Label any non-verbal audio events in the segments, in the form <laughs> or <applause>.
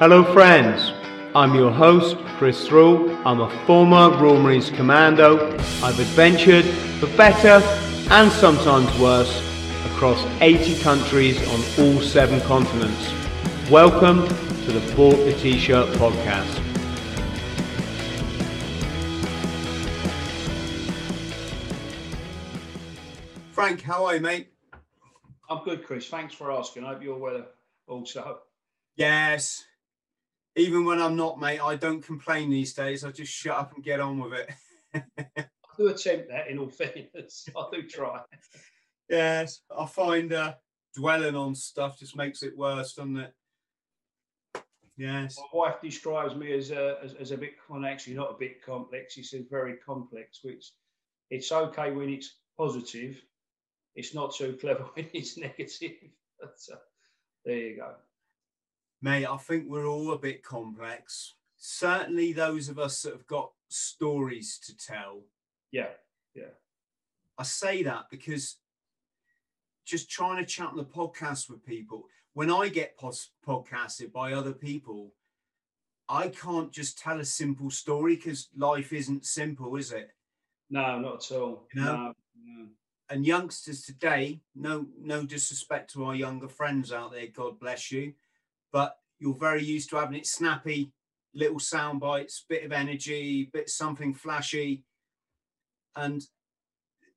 Hello, friends. I'm your host, Chris Thrall. I'm a former Royal Marines Commando. I've adventured for better and sometimes worse across 80 countries on all seven continents. Welcome to the Bought the T-Shirt podcast. Frank, how are you, mate? I'm good, Chris. Thanks for asking. I hope you're well also. Yes. Even when I'm not, mate, I don't complain these days. I just shut up and get on with it. <laughs> I do attempt that in all <laughs> fairness. I do try. yes. I find uh, dwelling on stuff just makes it worse, doesn't it? Yes. My wife describes me as a, as, as a bit, well, actually not a bit complex. She says very complex, which it's okay when it's positive. It's not so clever <laughs> when it's negative. But, uh, there you go. Mate, I think we're all a bit complex. Certainly, those of us that have got stories to tell. Yeah, yeah. I say that because just trying to chat on the podcast with people, when I get pos- podcasted by other people, I can't just tell a simple story because life isn't simple, is it? No, not at all. You know? no, no. And youngsters today, no, no disrespect to our younger friends out there, God bless you, but you're very used to having it snappy, little sound bites, bit of energy, bit something flashy, and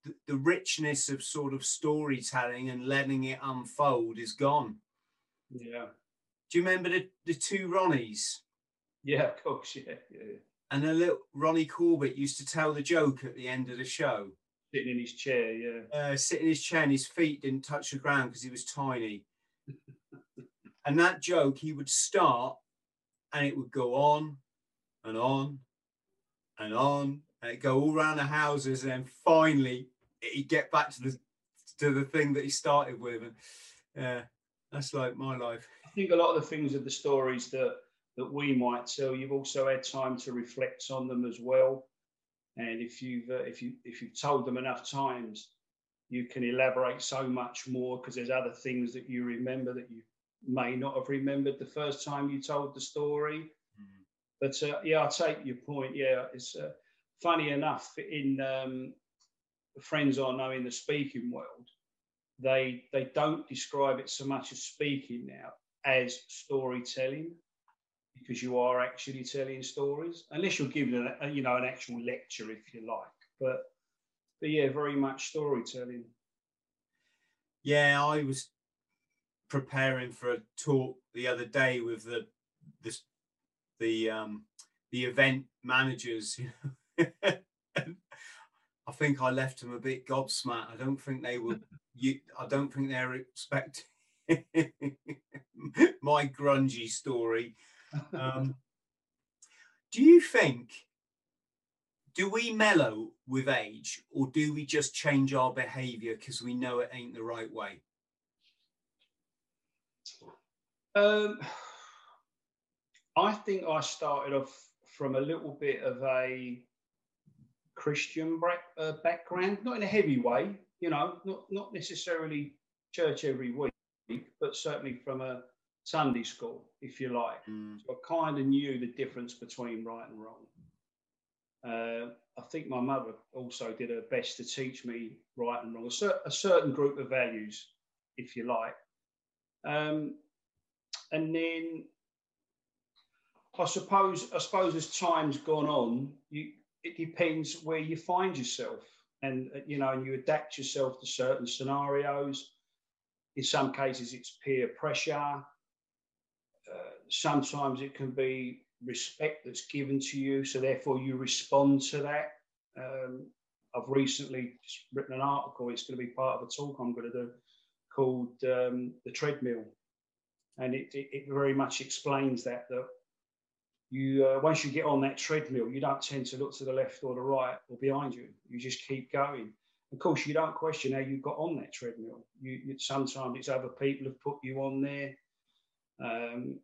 the, the richness of sort of storytelling and letting it unfold is gone. Yeah. Do you remember the, the two Ronnies? Yeah, of course. Yeah, yeah. And a little Ronnie Corbett used to tell the joke at the end of the show. Sitting in his chair, yeah. Uh, sitting in his chair and his feet didn't touch the ground because he was tiny. <laughs> and that joke, he would start and it would go on and on and on and it'd go all around the houses and then finally he'd get back to the to the thing that he started with. And yeah, that's like my life. I think a lot of the things of the stories that that we might tell, you've also had time to reflect on them as well. And if you've uh, if you if you've told them enough times, you can elaborate so much more because there's other things that you remember that you may not have remembered the first time you told the story. Mm. But uh, yeah, I take your point. Yeah, it's uh, funny enough in um, friends I know in the speaking world, they they don't describe it so much as speaking now as storytelling because you are actually telling stories, unless you're giving a, you know an actual lecture if you like. But but yeah, very much storytelling. Yeah, I was preparing for a talk the other day with the this the um the event managers. <laughs> I think I left them a bit gobsmacked. I don't think they were. You, I don't think they're expecting <laughs> my grungy story. Um, do you think, do we mellow with age or do we just change our behavior because we know it ain't the right way? Um, I think I started off from a little bit of a Christian uh, background, not in a heavy way, you know, not, not necessarily church every week, but certainly from a Sunday school, if you like. Mm. So I kind of knew the difference between right and wrong. Uh, I think my mother also did her best to teach me right and wrong, a, cer- a certain group of values, if you like. Um, and then I suppose, I suppose as time's gone on, you, it depends where you find yourself, and uh, you know, and you adapt yourself to certain scenarios. In some cases, it's peer pressure sometimes it can be respect that's given to you, so therefore you respond to that. Um, I've recently written an article. It's going to be part of a talk I'm going to do called um, the treadmill, and it, it, it, very much explains that that you uh, once you get on that treadmill, you don't tend to look to the left or the right or behind you. You just keep going. Of course, you don't question how you got on that treadmill. You, you sometimes it's other people have put you on there. Um,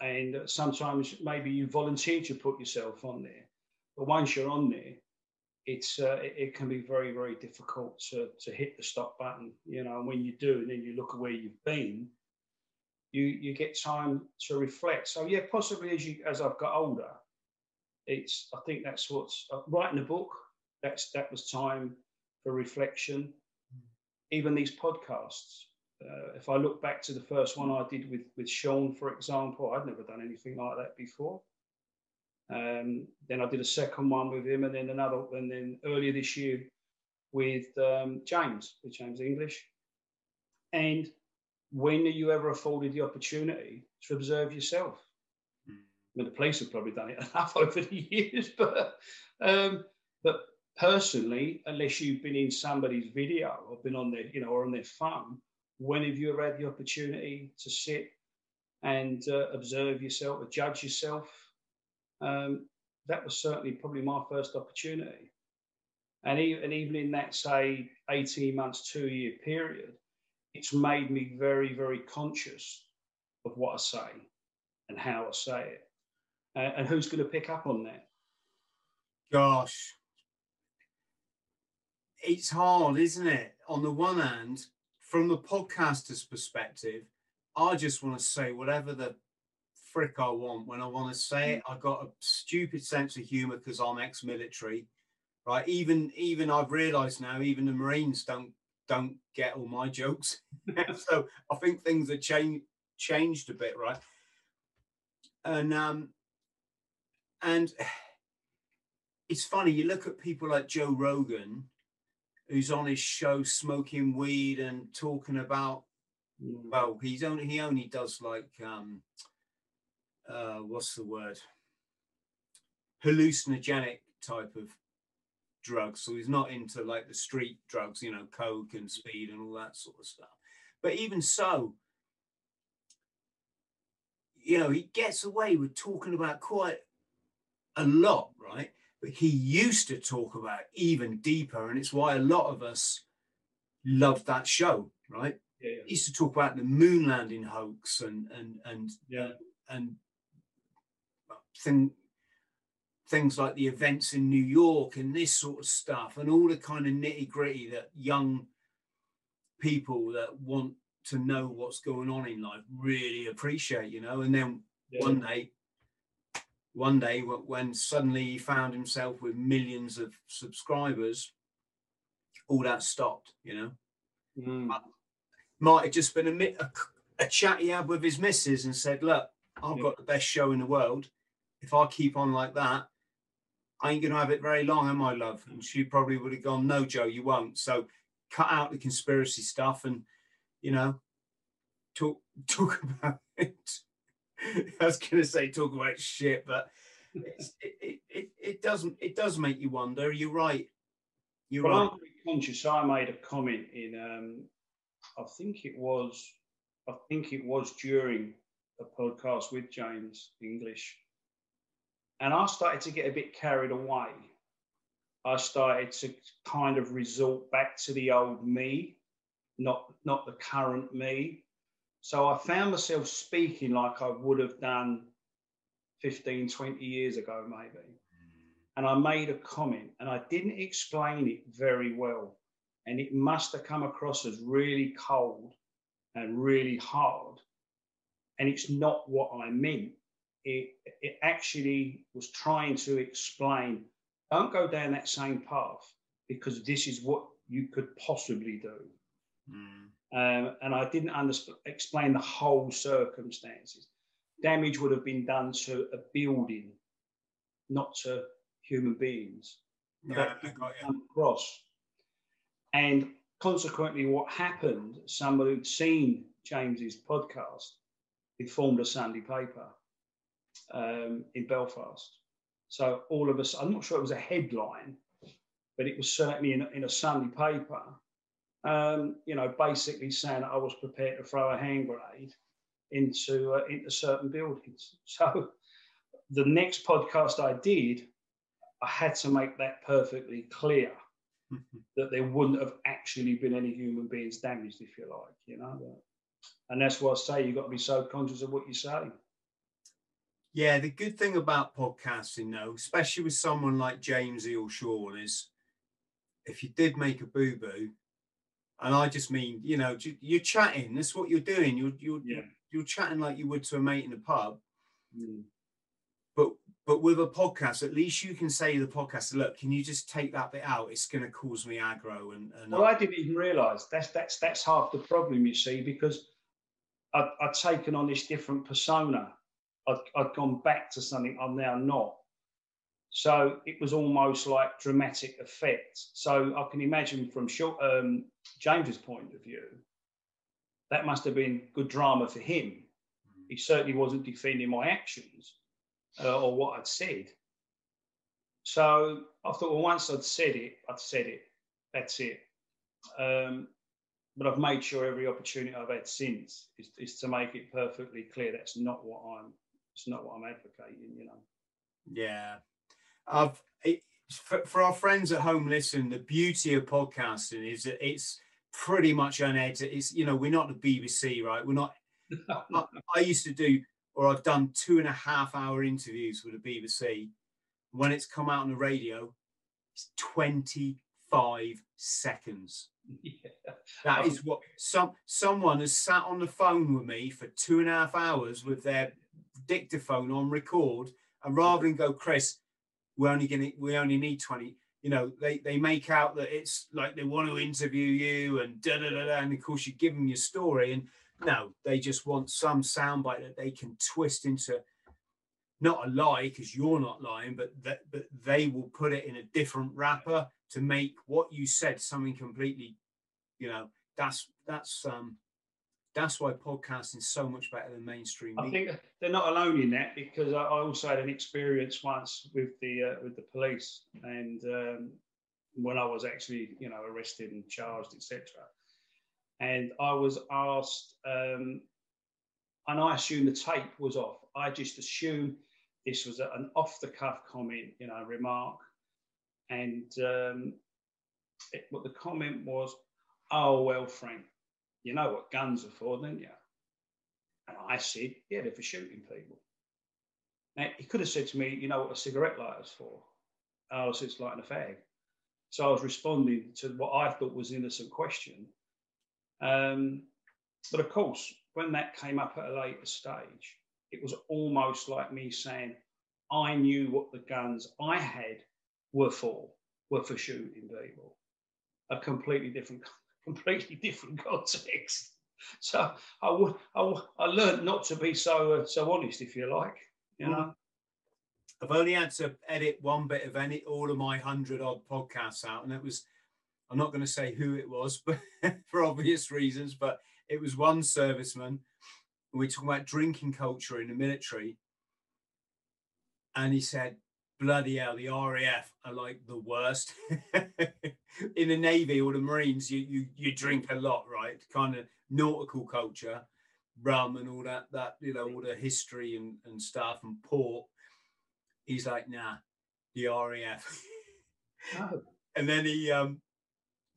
and sometimes maybe you volunteer to put yourself on there. But once you're on there, it's uh, it, it, can be very very difficult to to hit the stop button. You know, and when you do, and then you look at where you've been, you you get time to reflect. So yeah, possibly as you as I've got older, it's I think that's what's uh, writing a book. That's that was time for reflection. Even these podcasts. Uh, if I look back to the first one I did with with Sean, for example, I'd never done anything like that before. Um, then I did a second one with him, and then another, and then earlier this year with um, James, with James English. And when are you ever afforded the opportunity to observe yourself? Mm. I mean, the police have probably done it <laughs> enough over the years, but um, but personally, unless you've been in somebody's video or been on their, you know, or on their phone, when have you ever had the opportunity to sit and uh, observe yourself or judge yourself? Um, that was certainly probably my first opportunity. And even, and even in that, say, 18 months, two year period, it's made me very, very conscious of what I say and how I say it. Uh, and who's going to pick up on that? Gosh, it's hard, isn't it? On the one hand, from the podcaster's perspective, I just want to say whatever the frick I want when I want to say it. I've got a stupid sense of humor because I'm ex-military, right? Even even I've realised now, even the Marines don't don't get all my jokes. <laughs> so I think things have changed changed a bit, right? And um and <sighs> it's funny, you look at people like Joe Rogan, who's on his show smoking weed and talking about mm. well, he's only he only does like um uh what's the word? hallucinogenic type of drugs. So he's not into like the street drugs, you know, coke and speed and all that sort of stuff. But even so, you know, he gets away with talking about quite a lot, right? But he used to talk about even deeper, and it's why a lot of us love that show, right? Yeah, yeah. He used to talk about the moon landing hoax and and and Yeah. and thing things like the events in New York and this sort of stuff and all the kind of nitty gritty that young people that want to know what's going on in life really appreciate, you know. And then Yeah. one day, one day when suddenly he found himself with millions of subscribers, all that stopped, you know. Mm. Might have just been a, a, a chat he had with his missus and said, Look, I've Yeah. got the best show in the world. If I keep on like that, I ain't going to have it very long, am I, love? And she probably would have gone, No, Joe, you won't. So cut out the conspiracy stuff and, you know, talk <laughs> talk about it. I was going to say talk about shit, but it's, it, it, it, it doesn't, it does make you wonder. You're right. You're Well, right. I'm very conscious. I made a comment in, um, I think it was, I think it was during a podcast with James English, and I started to get a bit carried away. I started to kind of resort back to the old me, not not the current me. So I found myself speaking like I would have done 15, 20 years ago, maybe and I made a comment and I didn't explain it very well. And it must have come across as really cold and really hard. And it's not what I meant. It, it actually was trying to explain don't go down that same path because this is what you could possibly do. Mm. Um, and I didn't understand, explain the whole circumstances. Damage would have been done to a building, not to human beings. Yeah, I got you. Across. And consequently, what happened, somebody who'd seen James's podcast, he formed a Sunday paper um, in Belfast. So all of us, I'm not sure it was a headline, but it was certainly in, a- in a Sunday paper, um, you know, basically saying that I was prepared to throw a hand grenade into, uh, into certain buildings. <laughs> So the next podcast I did, I had to make that perfectly clear <laughs> that there wouldn't have actually been any human beings damaged, if you like, you know. And that's why I say you've got to be so conscious of what you say. Yeah, the good thing about podcasting, though, especially with someone like James or Sean, is if you did make a boo boo, and I just mean, you know, you're chatting. That's what you're doing. You're you're Yeah. you're chatting like you would to a mate in a pub. Mm. But but with a podcast, at least you can say to the podcast, look, can you just take that bit out? It's going to cause me aggro. And, and Well, I didn't even realise that's that's that's half the problem, you see, because I'd, I'd taken on this different persona. I'd, I'd gone back to something I'm now not. So it was almost like dramatic effect. So I can imagine from short, um, James's point of view, that must have been good drama for him. He certainly wasn't defending my actions uh, or what I'd said. So I thought, well, once I'd said it, I'd said it. That's it. Um, but I've made sure every opportunity I've had since is, is to make it perfectly clear that's not what I'm. It's not what I'm advocating. You know. Yeah, I've it, for, for our friends at home. Listen, the beauty of podcasting is that it's pretty much unedited. It's you know we're not the BBC, right? We're not. <laughs> I, I used to do, or I've done two and a half hour interviews with the BBC. When it's come out on the radio, it's twenty five seconds. yeah. That is what some someone has sat on the phone with me for two and a half hours with their dictaphone on record, and rather than go, Chris, we're only gonna we only need 20, you know, they they make out that it's like they want to interview you and da da da da, and of course you give them your story, and no, they just want some soundbite that they can twist into not a lie because you're not lying, but that but they will put it in a different wrapper to make what you said something completely, you know, that's that's um that's why podcasting is so much better than mainstream I media. think they're not alone in that because I also had an experience once with the uh, with the police, and um, when I was actually you know arrested and charged, etc. And I was asked, um, and I assumed the tape was off. I just assumed this was an off the cuff comment, you know, remark, and um, it, what the comment was, "Oh well, Frank, you know what guns are for, don't you?" And I said, yeah, they're for shooting people. Now, he could have said to me, you know what a cigarette lighter's for? And I was just lighting a fag. So I was responding to what I thought was an innocent question. Um, but of course, when that came up at a later stage, it was almost like me saying, I knew what the guns I had were for, were for shooting people. A completely different, <laughs> completely <laughs> different context. So I I, learned not to be so uh, so honest, if you like. You Mm. know, I've only had to edit one bit of any all of my hundred odd podcasts out, and it was I'm not going to say who it was, <laughs> but for obvious reasons, but it was one serviceman. We talking about drinking culture in the military, and he said, "Bloody hell, the RAF are like the worst." <laughs> in the navy or the marines, you you you drink a lot, right? Kind of nautical culture, rum and all that that you know all the history and and stuff and port he's like, nah, the RAF. Oh. <laughs> and then he um,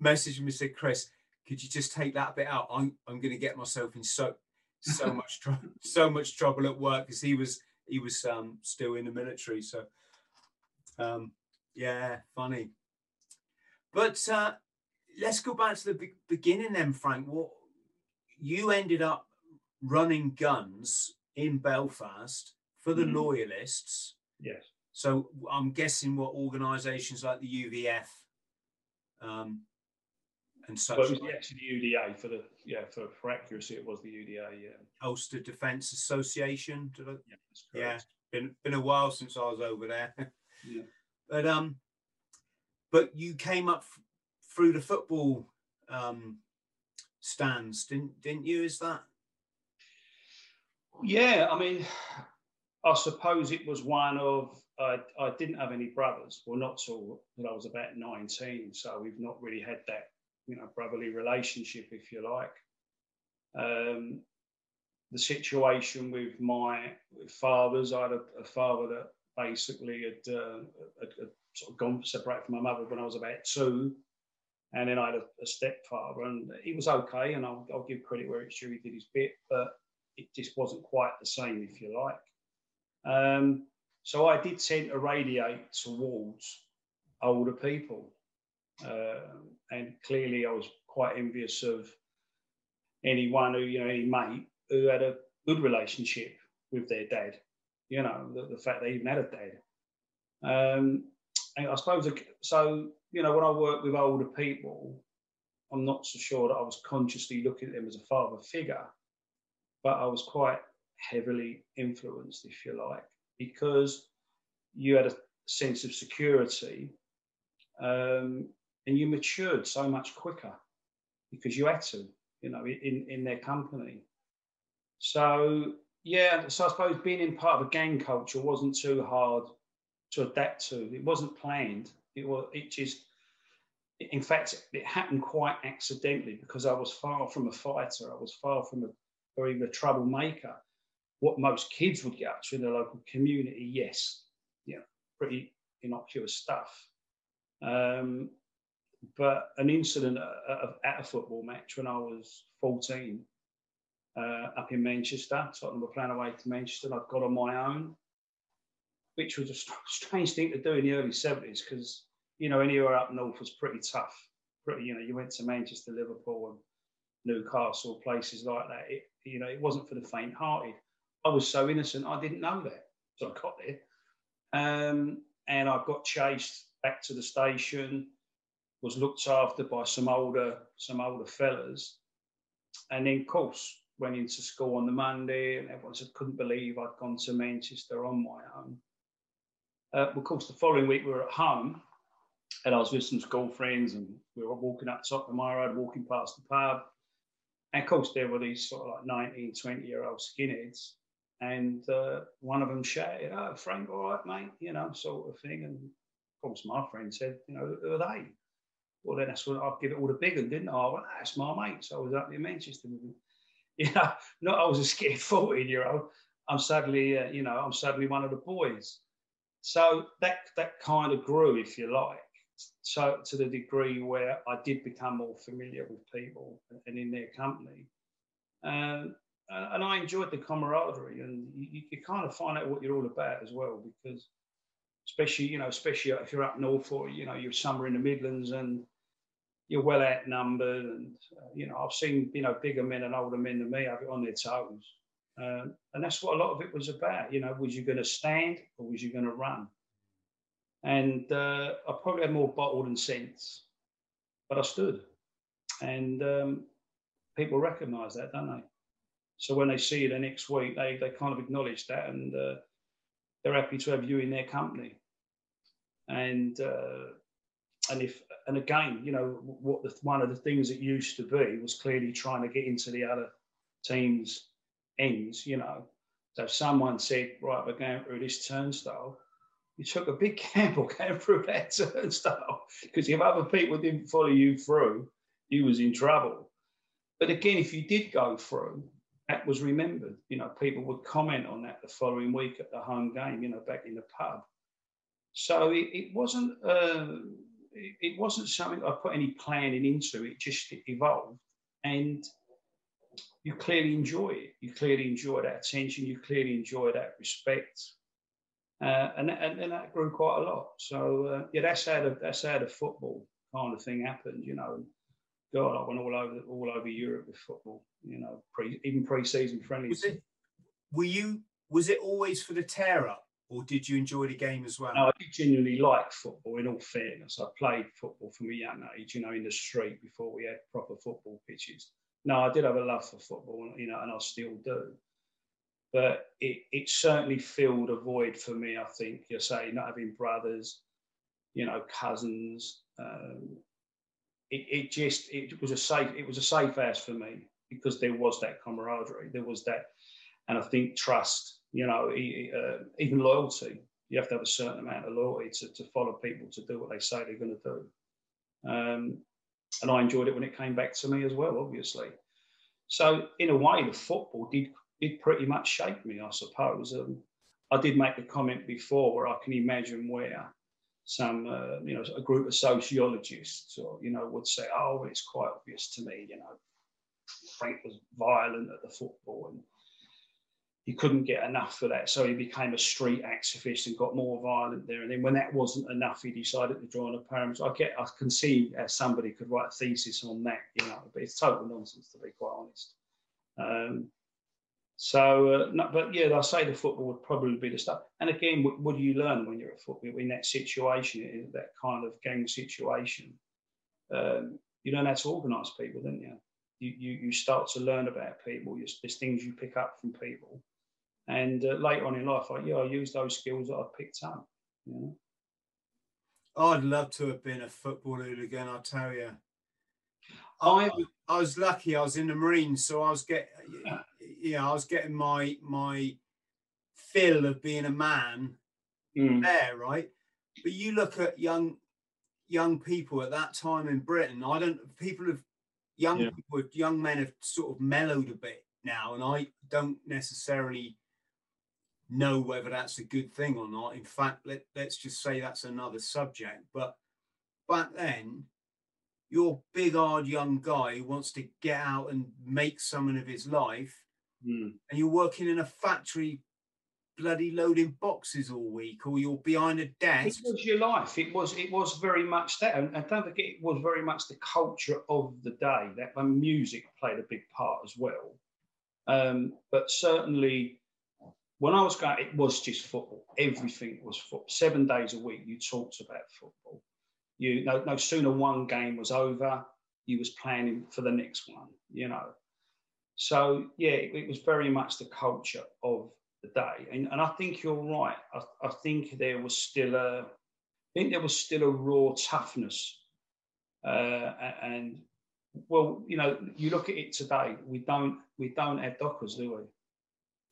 messaged me and said, Chris, could you just take that bit out? I'm I'm going to get myself in so so <laughs> much trouble, so much trouble at work because he was he was um, still in the military. So um, yeah, funny. But uh, let's go back to the be- beginning then, Frank. What you ended up running guns in Belfast for the Mhm. loyalists. yes. So I'm guessing what organisations like the UVF um, and such, But it was actually the UDA for the yeah for, for accuracy. It was the UDA. Yeah. Ulster Defence Association. I, Yeah. Yeah, been been a while since I was over there. <laughs> Yeah. But um, but you came up f- through the football um stands, didn't didn't you? Is that Yeah, I mean, I suppose it was one of I, I didn't have any brothers, well, not till I was about nineteen. So we've not really had that, you know, brotherly relationship, if you like. Um, the situation with my with fathers, I had a, a father that basically had, uh, had, had sort of gone separated from my mother when I was about two. And then I had a, a stepfather, and he was okay, and I'll, I'll give credit where it's due. He did his bit, but it just wasn't quite the same, if you like. Um, so I did tend to radiate towards older people. Um and clearly, I was quite envious of anyone who, you know, any mate who had a good relationship with their dad. You know, the, the fact they even had a dad. Um, and I suppose so. You know, when I work with older people, I'm not so sure that I was consciously looking at them as a father figure, but I was quite heavily influenced, if you like, because you had a sense of security um, and you matured so much quicker because you had to, you know, in, in their company. So, yeah, so I suppose being in part of a gang culture wasn't too hard to adapt to. It wasn't planned. It was, it just, in fact, it happened quite accidentally because I was far from a fighter. I was far from a, even a troublemaker. What most kids would get up to in the local community, yes, yeah, pretty innocuous stuff. Um, but an incident at a football match when I was 14 uh, up in Manchester, Tottenham were playing away to Manchester, I'd got on my own, which was a <laughs> strange thing to do in the early 70s because, you know, anywhere up north was pretty tough. Pretty, you know, you went to Manchester, Liverpool, and Newcastle, places like that. It, you know, it wasn't for the faint-hearted. I was so innocent, I didn't know that. So I got there, um, and I got chased back to the station. Was looked after by some older, some older fellas, and then, of course, went into school on the Monday, and everyone said couldn't believe I'd gone to Manchester on my own. Uh, of course, the following week we were at home, and I was with some school friends, and we were walking up top of my Road, walking past the pub, and of course, there were these sort of like 19, 20 year old skinheads. And uh, one of them shouted, Oh, Frank, all right, mate, you know, sort of thing. And of course, my friend said, You know, who are they? Well, then that's when I'd give it all the big didn't I? I went, That's my mate. So I was up in Manchester with him. <laughs> You know, not I was a scared <laughs> 14 year old. I'm suddenly, uh, you know, I'm suddenly one of the boys. So that that kind of grew, if you like so to the degree where I did become more familiar with people and in their company. Um, and I enjoyed the camaraderie, and you, you, kind of find out what you're all about as well, because especially you know, especially if you're up north or you know you're somewhere in the Midlands and you're well outnumbered, and uh, you know I've seen you know bigger men and older men than me have it on their toes, um, and that's what a lot of it was about. You know, was you going to stand or was you going to run? and uh, I probably had more bottle than sense, but I stood, and um, people recognise that, don't they? So when they see you the next week, they they kind of acknowledge that, and uh, they're happy to have you in their company. And uh, and if and again, you know, what the, one of the things it used to be was clearly trying to get into the other team's ends. You know, so if someone said, right, we're going through this turnstile you took a big <laughs> gamble going through that <laughs> turnstile because if other people didn't follow you through, you was in trouble. But again, if you did go through, that was remembered. You know, people would comment on that the following week at the home game. You know, back in the pub. So it, it wasn't. Uh, it, wasn't something I put any planning into. It just evolved, and you clearly enjoy it. You clearly enjoy that attention. You clearly enjoy that respect uh, and, and, and that grew quite a lot. So uh, yeah, that's how the that's how the football kind of thing happened. You know, God, I went all over all over Europe with football. You know, pre even pre-season friendlies. Was it? Were you? Was it always for the tear up, or did you enjoy the game as well? No, I genuinely like football. In all fairness, I played football from a young age. You know, in the street before we had proper football pitches. No, I did have a love for football, you know, and I still do but it, it certainly filled a void for me. I think you say not having brothers, you know, cousins. Um, it, it just it was a safe it was a safe house for me because there was that camaraderie, there was that, and I think trust. You know, uh, even loyalty. You have to have a certain amount of loyalty to, to follow people to do what they say they're going to do. Um, and I enjoyed it when it came back to me as well, obviously. So in a way, the football did did pretty much shape me, I suppose. Um, I did make the comment before where I can imagine where some, uh, you know, a group of sociologists or, you know, would say, oh, it's quite obvious to me, you know, Frank was violent at the football and he couldn't get enough for that. So he became a street activist and got more violent there. And then when that wasn't enough, he decided to join the parents. I get, I can see somebody could write a thesis on that, you know, but it's total nonsense to be quite honest. Um, So, uh, no, but yeah, I say the football would probably be the stuff. And again, what, what, do you learn when you're at football in that situation, in that kind of gang situation? Um, you learn how to organise people, don't you? You, you? you start to learn about people. There's things you pick up from people, and uh, later on in life, I, yeah, I use those skills that I picked up. You know? I'd love to have been a footballer again. I tell you, I I was lucky. I was in the Marines, so I was get yeah, I was getting my my fill of being a man mm. there, right? But you look at young young people at that time in Britain. I don't people have young yeah. people, young men have sort of mellowed a bit now, and I don't necessarily know whether that's a good thing or not. In fact, let, let's just say that's another subject. But back then, your big, hard young guy who wants to get out and make something of his life, mm. and you're working in a factory bloody loading boxes all week or you're behind a desk. It was your life. It was it was very much that. And, and don't forget it was very much the culture of the day. That music played a big part as well. Um, but certainly when I was going, it was just football. Everything was football. Seven days a week, you talked about football. You no, no sooner one game was over, you was planning for the next one. You know, so yeah, it, it was very much the culture of the day, and, and I think you're right. I, I think there was still a, I think there was still a raw toughness, uh, and well, you know, you look at it today. We don't we don't have dockers, do we?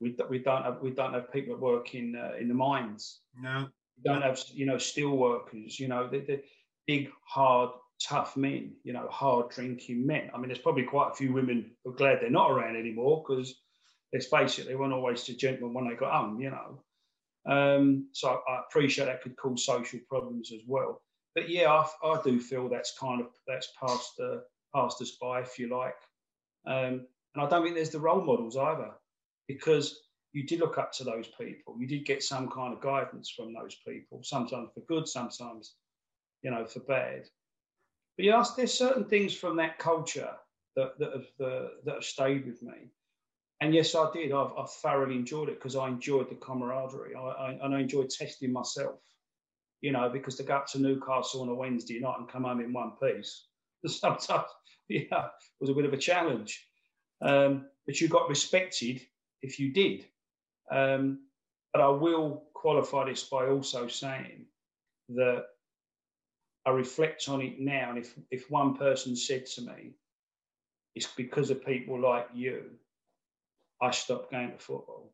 We, we don't have we don't have people that work in uh, in the mines. No, we don't have you know steel workers. You know the, the big hard tough men. You know hard drinking men. I mean, there's probably quite a few women who are glad they're not around anymore because let's face it, they weren't always the gentlemen when they got home. You know, um, so I appreciate that could cause social problems as well. But yeah, I, I do feel that's kind of that's passed uh, passed us by, if you like. Um, and I don't think there's the role models either because you did look up to those people. You did get some kind of guidance from those people, sometimes for good, sometimes, you know, for bad. But yeah, there's certain things from that culture that, that have uh, that have stayed with me. And yes, I did. I've, I've thoroughly enjoyed it because I enjoyed the camaraderie. I, I, and I enjoyed testing myself, you know, because to go up to Newcastle on a Wednesday night and come home in one piece, <laughs> sometimes, yeah, was a bit of a challenge. Um, but you got respected if you did. Um, but I will qualify this by also saying that I reflect on it now, and if, if one person said to me, it's because of people like you, I stopped going to football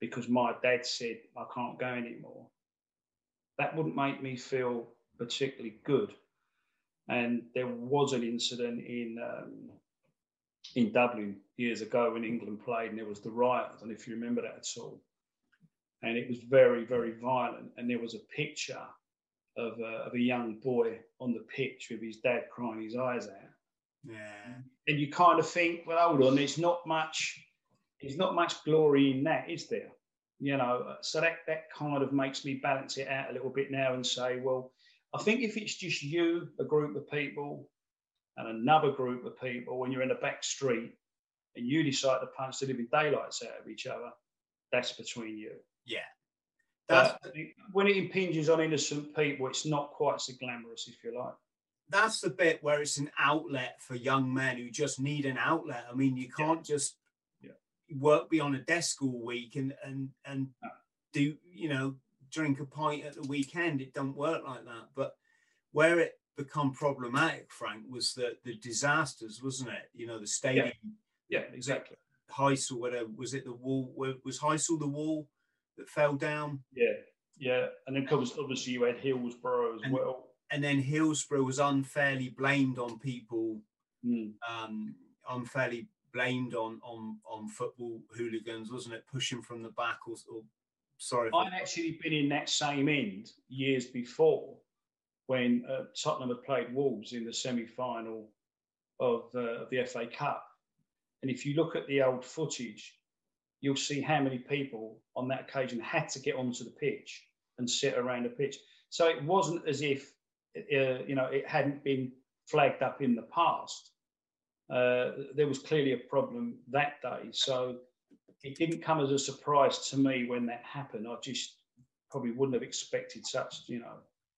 because my dad said I can't go anymore. That wouldn't make me feel particularly good. And there was an incident in um, in Dublin years ago when England played, and there was the riot. I don't know if you remember that at all. And it was very, very violent. And there was a picture of a, of a young boy on the pitch with his dad crying his eyes out. Yeah. And you kind of think, well, hold on, there's not much, there's not much glory in that, is there? You know, uh, so that that kind of makes me balance it out a little bit now and say, well, I think if it's just you, a group of people, and another group of people when you're in a back street and you decide to punch the living daylights out of each other, that's between you. Yeah. That's, when it impinges on innocent people, it's not quite so glamorous, if you like. That's the bit where it's an outlet for young men who just need an outlet. I mean, you can't yeah. just yeah. work beyond a desk all week and and and no. do you know drink a pint at the weekend. It don't work like that. But where it become problematic, Frank, was that the disasters, wasn't it? You know, the stadium. Yeah, yeah exactly. Heysel, whatever was it? The wall was Heysel the wall that fell down. Yeah, yeah, and then comes obviously you had Hillsborough as and, well. And then Hillsborough was unfairly blamed on people, mm. um, unfairly blamed on on on football hooligans, wasn't it? Pushing from the back or, or sorry. I'd actually been in that same end years before when uh, Tottenham had played Wolves in the semi-final of, uh, of the FA Cup. And if you look at the old footage, you'll see how many people on that occasion had to get onto the pitch and sit around the pitch. So it wasn't as if uh, you know it hadn't been flagged up in the past. Uh, there was clearly a problem that day. So it didn't come as a surprise to me when that happened. I just probably wouldn't have expected such, you know,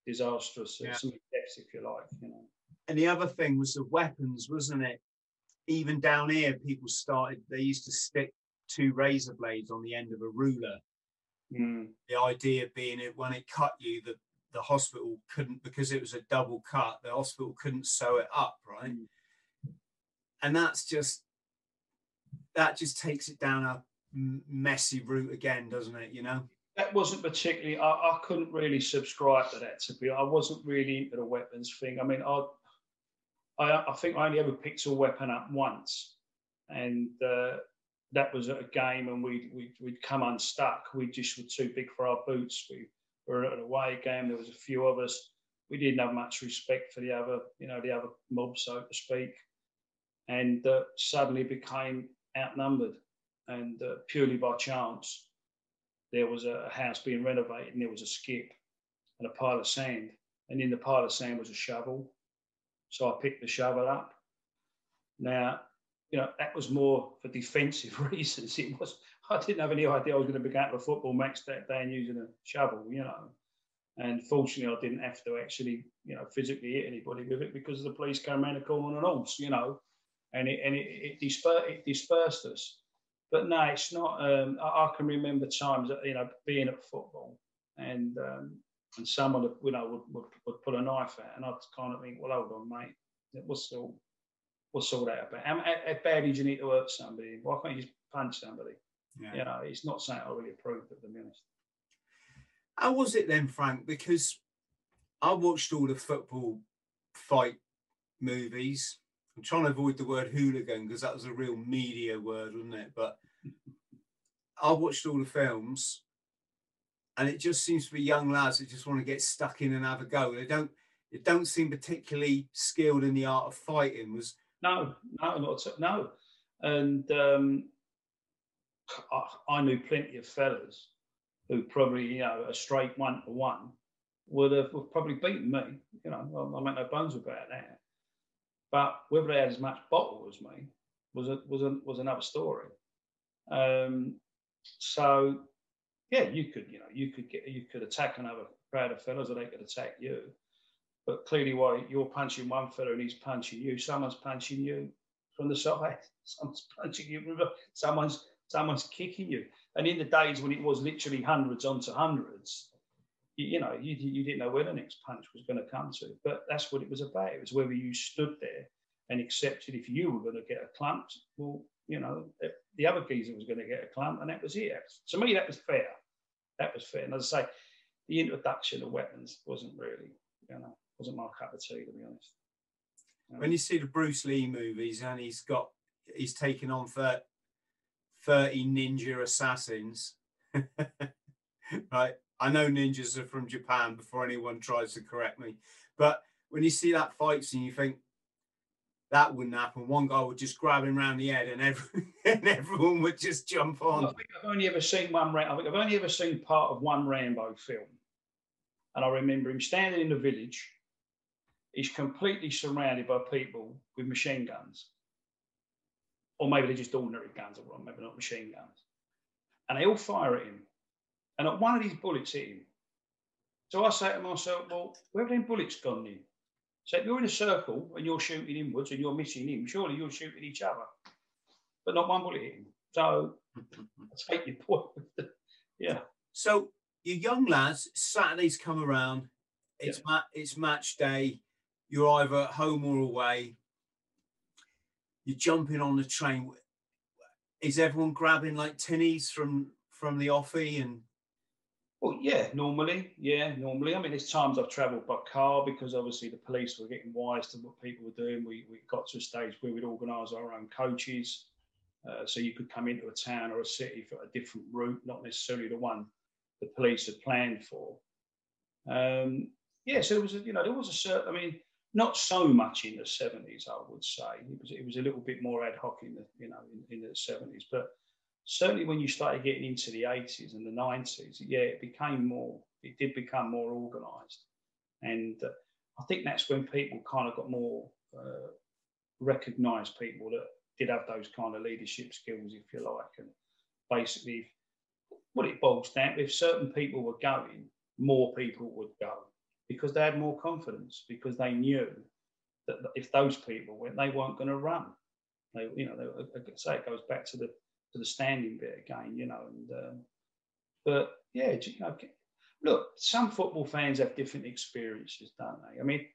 disastrous Yeah. yeah. deaths, if you like, you know. And the other thing was the weapons, wasn't it? Even down here, people started, they used to stick two razor blades on the end of a ruler. Mm. The idea being it when it cut you, the, the hospital couldn't, because it was a double cut, the hospital couldn't sew it up, right? Mm. And that's just, that just takes it down a messy route again, doesn't it? You know? That wasn't particularly. I, I couldn't really subscribe to that. To be, I wasn't really into the weapons thing. I mean, I, I, I think I only ever picked a weapon up once, and uh, that was at a game, and we we we'd come unstuck. We just were too big for our boots. We were at an away game. There was a few of us. We didn't have much respect for the other, you know, the other mob, so to speak, and uh, suddenly became outnumbered, and uh, purely by chance there was a house being renovated and there was a skip and a pile of sand. And in the pile of sand was a shovel. So I picked the shovel up. Now, you know, that was more for defensive <laughs> reasons. It was I didn't have any idea I was going to be going to a football match that day and using a shovel, you know. And fortunately I didn't have to actually, you know, physically hit anybody with it because the police came around the corner on an you know. And it and it, it, dispersed, it dispersed us but no, it's not. Um, I, I, can remember times that you know being at football and um, and someone you know would, would, would pull a knife out, and I'd kind of think, well, hold on, mate, what's all what's all that about? How, how bad did you need to hurt somebody? Why can't you just punch somebody? Yeah. You know, it's not something I really approve of, to be honest. How was it then, Frank? Because I watched all the football fight movies. I'm trying to avoid the word hooligan because that was a real media word, wasn't it? But I watched all the films, and it just seems to be young lads that just want to get stuck in and have a go. They don't. They don't seem particularly skilled in the art of fighting. Was no, no, not no. And um, I, I knew plenty of fellas who probably, you know, a straight one to one would have, would probably beaten me. You know, I make no bones about that. But whether they had as much bottle as me was a, was a, was another story. Um, so yeah, you could you know you could get you could attack another crowd of fellas, or they could attack you. But clearly, while you're punching one fella and he's punching you, someone's punching you from the side, <laughs> someone's punching you, someone's someone's kicking you. And in the days when it was literally hundreds onto hundreds, you, know, you, you didn't know where the next punch was going to come to. But that's what it was about. It was whether you stood there and accepted if you were going to get a clump, well, you know, the other geezer was going to get a clump, and that was it. To me, that was fair. That was fair. And as I say, the introduction of weapons wasn't really, you know, wasn't my cup of tea, to be honest. Um, when you see the Bruce Lee movies and he's got, he's taken on for 30 ninja assassins, <laughs> right? I know ninjas are from Japan before anyone tries to correct me. But when you see that fight scene, you think that wouldn't happen. One guy would just grab him around the head and, every, <laughs> and everyone would just jump on. I think I've only ever seen one. I think I've only ever seen part of one Rambo film, and I remember him standing in the village. He's completely surrounded by people with machine guns, or maybe they're just ordinary guns, or maybe not machine guns, and they all fire at him, and not one of these bullets hit him. So I say to myself, "Well, where have them bullets gone in?" So if you're in a circle and you're shooting inwards and you're missing him, surely you're shooting each other, but not one bullet hit him. So I take your point. <laughs> yeah. So you young lads, Saturdays come around. It's yeah. ma- it's match day. You're either at home or away. You're jumping on the train. Is everyone grabbing like tinnies from from the offie and? Well, yeah, normally, yeah, normally. I mean, there's times I've travelled by car because obviously the police were getting wise to what people were doing. We, we got to a stage where we'd organise our own coaches. Uh, so you could come into a town or a city for a different route, not necessarily the one the police had planned for. Um, yeah, so there was, a, you know, there was a certain. I mean, not so much in the seventies, I would say. It was, it was a little bit more ad hoc in the, you know, in, in the seventies. But certainly when you started getting into the eighties and the nineties, yeah, it became more. It did become more organised, and uh, I think that's when people kind of got more uh, recognised people that did have those kind of leadership skills, if you like, and basically, what it boils down if certain people were going, more people would go because they had more confidence, because they knew that if those people went, they weren't going to run. They, you know, they, I say it goes back to the to the standing bit again, you know. And um, but yeah, you know, look, some football fans have different experiences, don't they? I mean,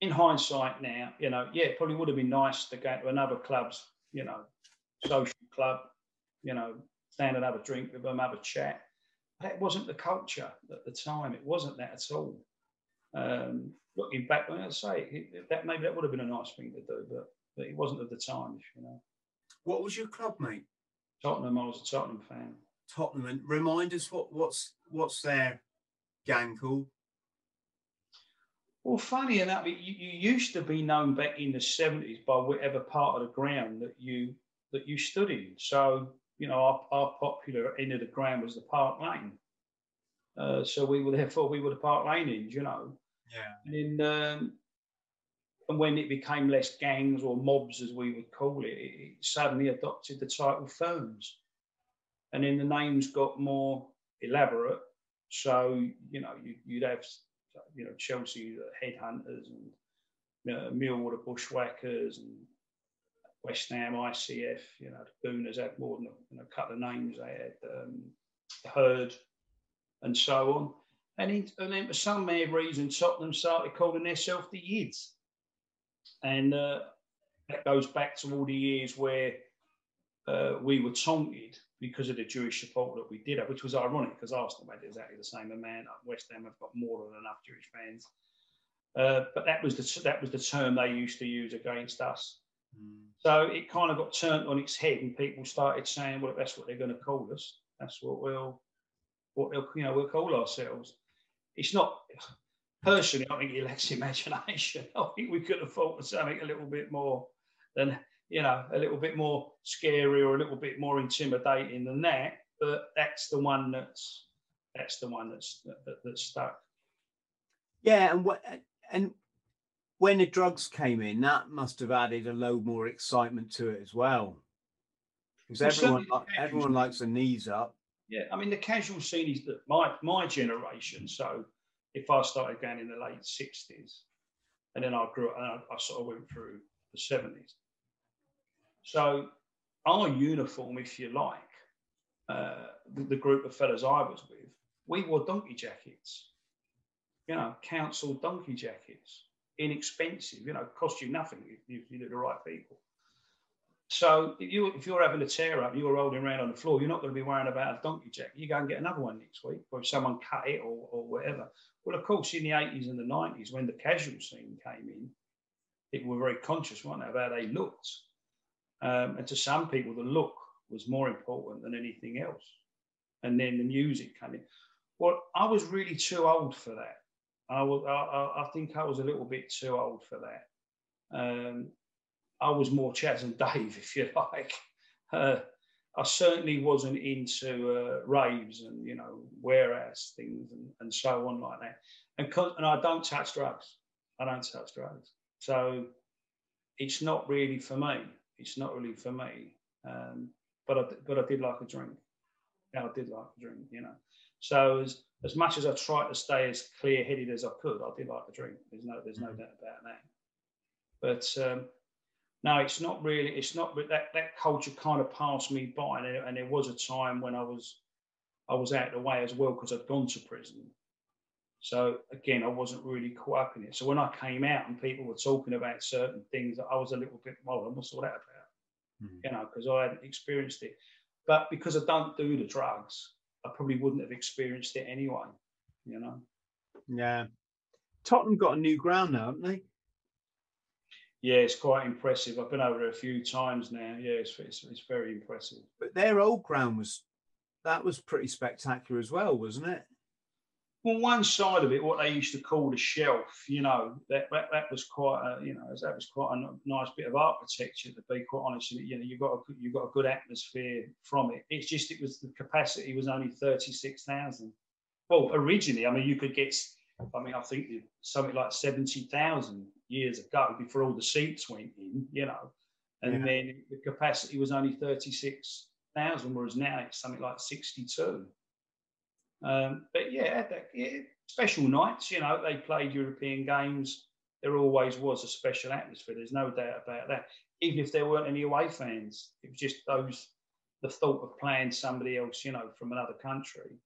in hindsight now, you know, yeah, it probably would have been nice to go to another club's, you know, social club, you know, stand and have a drink with them, have a chat. It wasn't the culture at the time. It wasn't that at all. Um, looking back, I say that maybe that would have been a nice thing to do, but, but it wasn't at the time, you know. What was your club, mate? Tottenham. I was a Tottenham fan. Tottenham, and remind us what what's what's their gang called? Well, funny enough, you, you used to be known back in the seventies by whatever part of the ground that you that you stood in. So you know, our, our popular end of the ground was the Park Lane. Uh, so we were <laughs> therefore we were the Park Lane ends, you know. Yeah. And um, and when it became less gangs or mobs, as we would call it, it suddenly adopted the title firms. And then the names got more elaborate. So, you know, you, would have, you know, Chelsea headhunters and you know, Millwall the bushwhackers and West Ham ICF, you know, the Gooners had more than a, you know, a couple of names. They had um, the Herd and so on. And, and then for some mad reason, Tottenham started calling themselves the Yids. And uh, that goes back to all the years where uh, we were taunted because of the Jewish support that we did have, which was ironic because Arsenal had exactly the same amount. West Ham have got more than enough Jewish fans. Uh, but that was the that was the term they used to use against us. Mm. So it kind of got turned on its head, and people started saying, "Well, that's what they're going to call us. That's what we'll, what they'll, you know, we'll call ourselves." It's not personally, I think he lacks imagination. <laughs> I think we could have thought of something a little bit more than, you know, a little bit more scary or a little bit more intimidating than that. But that's the one that's that's the one that's that, that's stuck. Yeah, and what and when the drugs came in, that must have added a load more excitement to it as well. Because well, everyone everyone likes the knees up. Yeah, I mean the casual scene is that my my generation, so if I started going in the late 60s, and then I grew up and I, I sort of went through the 70s. So our uniform, if you like, uh, the, the, group of fellas I was with, we wore donkey jackets, you know, council donkey jackets, inexpensive, you know, cost you nothing if you, do the right people. So if, you, if you're having a tear up, you're rolling around on the floor, you're not going to be worrying about a donkey jacket. You go and get another one next week, or if someone cut it or, or whatever. Well, of course, in the 80s and the 90s, when the casual scene came in, people were very conscious, weren't they, about how they looked. Um, and to some people, the look was more important than anything else. And then the music came in. Well, I was really too old for that. I, was, I, I think I was a little bit too old for that. Um, I was more Chas and Dave, <laughs> if you like. Uh, I certainly wasn't into uh, raves and you know warehouse things and, and so on like that. And and I don't touch drugs. I don't touch drugs. So it's not really for me. It's not really for me. Um, but I but I did like a drink. Yeah, I did like a drink. You know. So as as much as I tried to stay as clear headed as I could, I did like a drink. There's no there's no mm-hmm. doubt about that. But um, no, it's not really. It's not. But that that culture kind of passed me by, and, and there was a time when I was, I was out of the way as well because I'd gone to prison. So again, I wasn't really caught up in it. So when I came out and people were talking about certain things, I was a little bit, well, what's all that about? Mm-hmm. You know, because I hadn't experienced it. But because I don't do the drugs, I probably wouldn't have experienced it anyway. You know. Yeah. Tottenham got a new ground now, haven't they? Yeah, it's quite impressive. I've been over there a few times now. Yeah, it's, it's, it's very impressive. But their old ground was that was pretty spectacular as well, wasn't it? Well, one side of it, what they used to call the shelf, you know, that that, that was quite a, you know, that was quite a nice bit of architecture. To be quite honest, you know, you got a, you got a good atmosphere from it. It's just it was the capacity was only thirty six thousand. Well, originally, I mean, you could get, I mean, I think something like seventy thousand years ago before all the seats went in, you know, and yeah. then the capacity was only 36,000. thousand, whereas now it's something like sixty-two. Um, but yeah, that, yeah, special nights. You know, they played European games. There always was a special atmosphere. There's no doubt about that. Even if there weren't any away fans, it was just those the thought of playing somebody else, you know, from another country.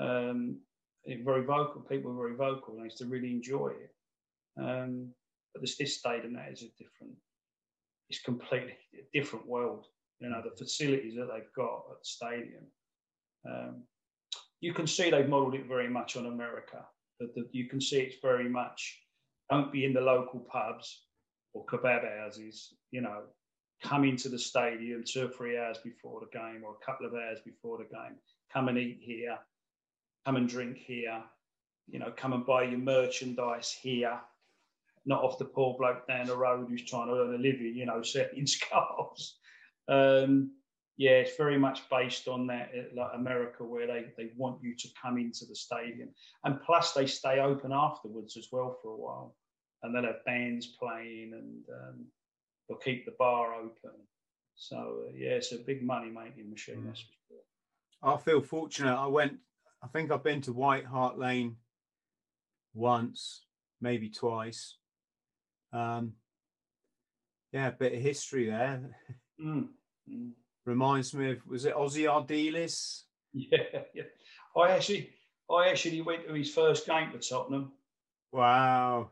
Um, very vocal. People were very vocal. And I used to really enjoy it. Um, but this, this stadium that is a different. It's completely a different world. You know, the facilities that they've got at the stadium. Um, you can see they've modelled it very much on America. That you can see it's very much don't be in the local pubs or kebab houses. You know, come into the stadium two or three hours before the game or a couple of hours before the game. Come and eat here. Come and drink here. You know, come and buy your merchandise here. Not off the poor bloke down the road who's trying to earn a living. You know, selling <laughs> scarves. Um, yeah, it's very much based on that, uh, like America, where they, they want you to come into the stadium. And plus, they stay open afterwards as well for a while. And they'll have bands playing and um, they'll keep the bar open. So, uh, yeah, it's a big money making machine, mm. I feel fortunate. I went, I think I've been to White Hart Lane once, maybe twice. Um, yeah, a bit of history there. Mm. Mm reminds me of was it Ossie Ardiles? <laughs> Yeah, yeah. I actually I actually went to his first game for Tottenham. Wow.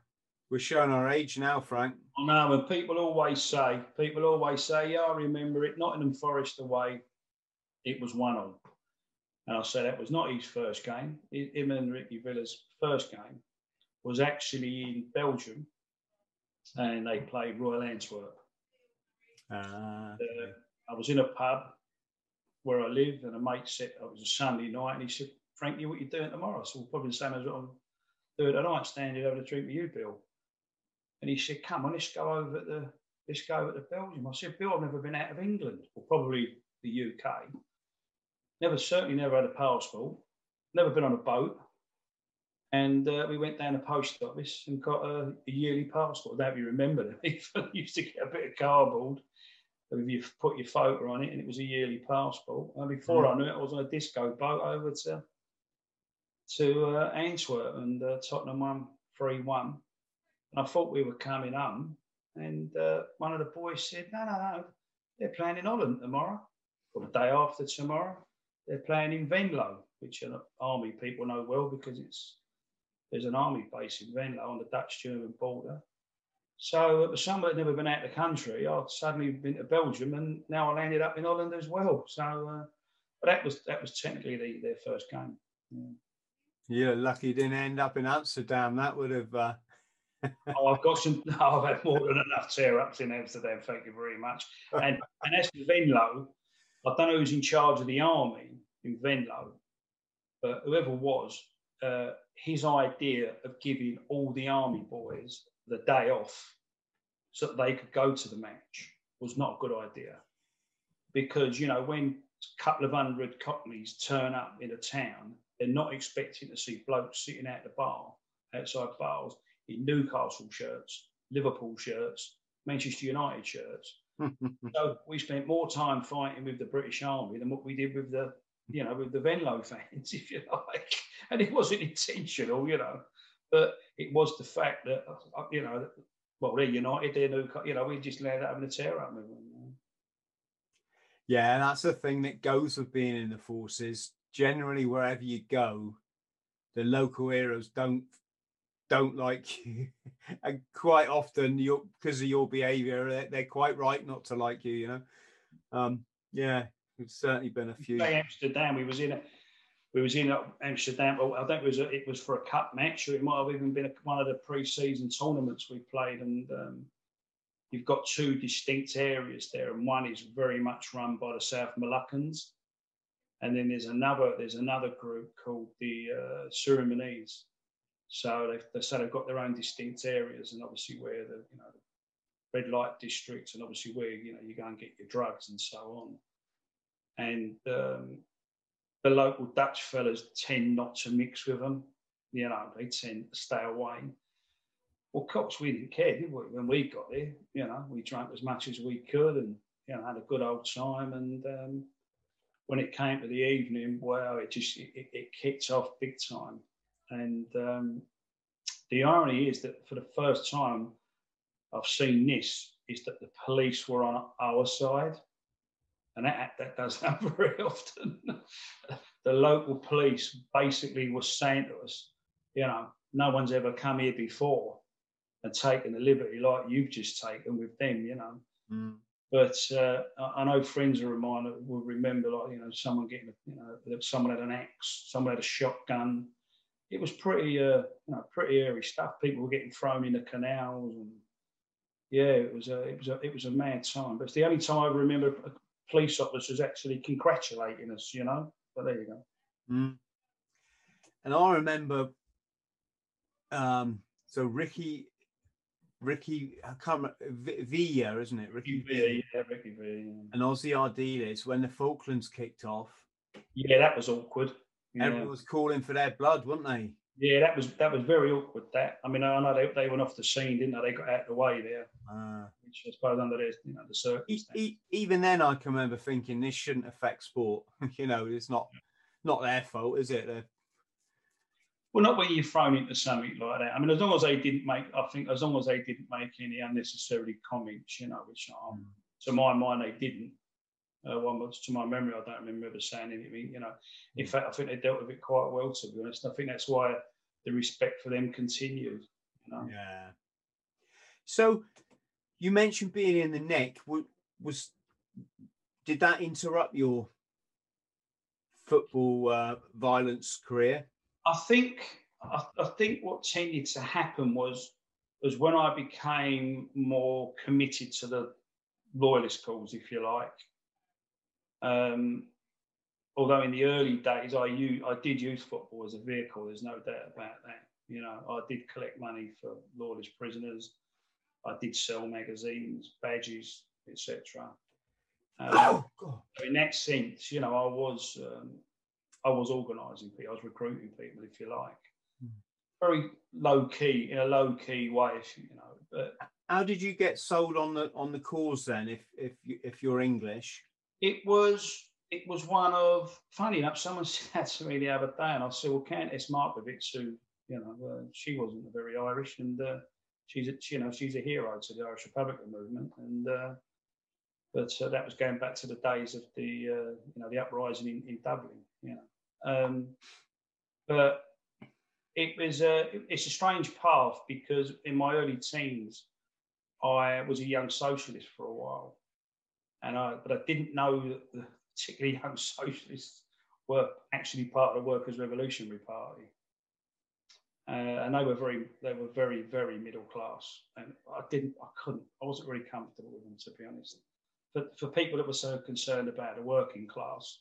We're showing our age now, Frank. I know, and people always say, people always say, yeah, I remember it, Nottingham Forest away, it was one on. And I said that was not his first game. Him and Ricky Villa's first game was actually in Belgium, and they played Royal Antwerp. Ah. Uh, I was in a pub where I live, and a mate said it was a Sunday night, and he said, "Frankie, what are you doing tomorrow?" So we'll probably the same as what I'm doing tonight, standing over to drink with you, Bill. And he said, "Come on, let's go over the let's go over to Belgium." I said, "Bill, I've never been out of England, or probably the UK. Never, certainly never had a passport. Never been on a boat." And uh, we went down the post office and got a, a yearly passport. That we remember. We used to get a bit of cardboard you put your photo on it, and it was a yearly passport. And before mm. I knew it, I was on a disco boat over to to uh, Antwerp, and uh, Tottenham won three one. And I thought we were coming home, and uh, one of the boys said, "No, no, no, they're playing in Holland tomorrow, or the day after tomorrow. They're playing in Venlo, which army people know well because it's there's an army base in Venlo on the Dutch-German border." So it was that had never been out of the country. I'd suddenly been to Belgium, and now I landed up in Holland as well. So, uh, but that was that was technically the, their first game. Yeah. You're lucky you didn't end up in Amsterdam. That would have. Uh... <laughs> oh, I've got some. No, <laughs> I've had more than enough tear ups in Amsterdam. Thank you very much. And <laughs> and as for Venlo, I don't know who's in charge of the army in Venlo, but whoever was, uh, his idea of giving all the army boys the day off so that they could go to the match was not a good idea. Because, you know, when a couple of hundred cockneys turn up in a town, they're not expecting to see blokes sitting at the bar, outside bars, in Newcastle shirts, Liverpool shirts, Manchester United shirts. <laughs> so we spent more time fighting with the British Army than what we did with the, you know, with the Venlo <laughs> fans, if you like. And it wasn't <laughs> intentional, you know. But it was the fact that, uh, you know, well, they're United, they're new, you know, we just that having a tear up. Yeah, that's the thing that goes with being in the forces. Generally, wherever you go, the local heroes don't don't like <laughs> you, and quite often, you because of your behaviour, they're, they're, quite right not to like you. You know, um, yeah, it's certainly been a few. Amsterdam, we was in a we was in Amsterdam. Well, I think it was a, it was for a cup match, or it might have even been a, one of the pre-season tournaments we played. And um, you've got two distinct areas there, and one is very much run by the South Moluccans, and then there's another there's another group called the uh, Surinamese. So they've they, so they've got their own distinct areas, and obviously where the you know the red light districts, and obviously where you know you go and get your drugs and so on. And um, the local Dutch fellas tend not to mix with them. You know, they tend to stay away. Well, cops, we didn't care, did we? When we got there, you know, we drank as much as we could and, you know, had a good old time. And um, when it came to the evening, well, it just it, it kicked off big time. And um, the irony is that for the first time I've seen this is that the police were on our side. And that, that does <laughs> happen very often. the local police basically was saying to us, you know, no one's ever come here before and taken the liberty like you've just taken with them, you know. Mm. But uh, I know friends of mine that will remember, like you know, someone getting, you know, someone had an axe, someone had a shotgun. It was pretty, uh, you know, pretty airy stuff. People were getting thrown in the canals, and yeah, it was a, it was a, it was a mad time. But it's the only time I remember police officers actually congratulating us, you know. But there you go. Mm. And I remember, um, so Ricky Ricky, I can't remember, Villa, isn't it? Ricky Villa, yeah, Ricky Villa. Yeah. And Ossie Ardiles, when the Falklands kicked off. Yeah, that was awkward. Yeah. Everyone was calling for their blood, weren't they? Yeah, that was that was very awkward. That I mean, I know they, they went off the scene, didn't they? They got out of the way there, uh, which I suppose under the you know the circumstances. even then, I can remember thinking this shouldn't affect sport. <laughs> you know, it's not not their fault, is it? They're well, not when you're thrown into something like that. I mean, as long as they didn't make, I think, as long as they didn't make any unnecessary comments, you know, which um, mm. to my mind they didn't. Uh, one was to my memory, I don't remember ever saying anything. You know, in mm. fact, I think they dealt with it quite well. To be honest, I think that's why the respect for them continued. You know? Yeah. So, you mentioned being in the neck. Was did that interrupt your football uh, violence career? I think I, I, think what tended to happen was was when I became more committed to the loyalist cause, if you like. Um, although in the early days I used, I did use football as a vehicle. There's no doubt about that. You know, I did collect money for loyalist prisoners. I did sell magazines, badges, etc. Um, <coughs> oh, in that sense, you know, I was um, I was organising people, I was recruiting people, if you like. Mm. Very low key, in a low key way, if you know. But how did you get sold on the on the cause then? If if you, if you're English, it was it was one of funny enough. Someone <laughs> said to me the other day, and I said, "Well, Countess Markievicz, who you know, uh, she wasn't very Irish, and uh, she's a, you know she's a hero to the Irish Republican movement, and uh, but uh, that was going back to the days of the uh, you know the uprising in, in Dublin, you know. Um, but it was a, it's a strange path because in my early teens, I was a young socialist for a while, and I but I didn't know that the particularly <laughs> young socialists were actually part of the Workers' Revolutionary Party. Uh, and they were very, they were very, very middle class, and I didn't, I couldn't, I wasn't really comfortable with them to be honest. But for people that were so concerned about the working class,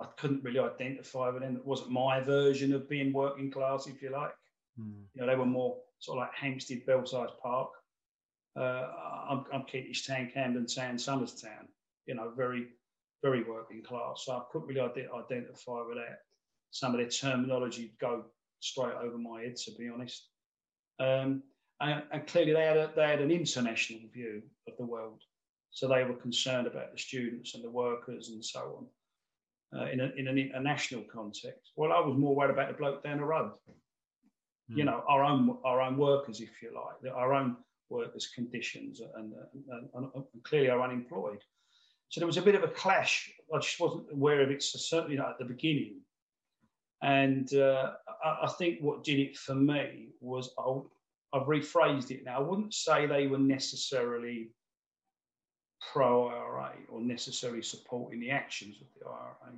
I couldn't really identify with them. It wasn't my version of being working class, if you like. Mm. You know, they were more sort of like Hampstead, Belsize Park. Uh, I'm, I'm Kentish Town, Camden Town, Somers Town. You know, very, very working class. So I couldn't really identify with that. Some of their terminology go straight over my head, to be honest. Um, and, and, clearly, they had, a, they had an international view of the world. So they were concerned about the students and the workers and so on uh, in, a, in an international context. Well, I was more worried about the bloke down the road. Mm. You hmm. know, our own our own workers, if you like, our own workers' conditions, and, and, and, and, clearly are unemployed. So there was a bit of a clash. I just wasn't aware of it, so certainly not at the beginning. And uh, I, I, think what did it for me was I'll, I've rephrased it now. I wouldn't say they were necessarily pro IRA or necessarily supporting the actions of the IRA,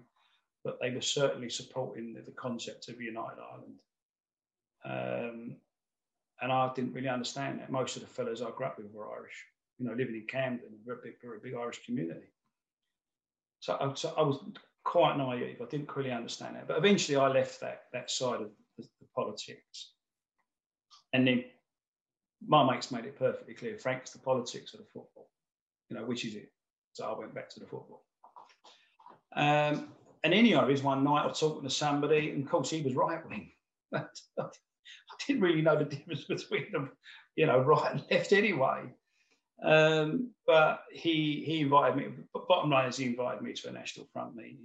but they were certainly supporting the, the concept of United Ireland. Um, and I didn't really understand that. Most of the fellows I grew up with were Irish, you know, living in Camden, a very big, very big Irish community. So I, so I was quite naive. I didn't really understand that. But eventually I left that, that side of the, the politics. And then my mates made it perfectly clear Frank's the politics of the football you know, which is it? So I went back to the football. Um, and anyway, was one night I was talking to somebody, and of course he was right wing. <laughs> <laughs> didn't really know the difference between them, you know, right and left anyway. Um, but he he invited me. Bottom line is, he invited me to a National Front meeting,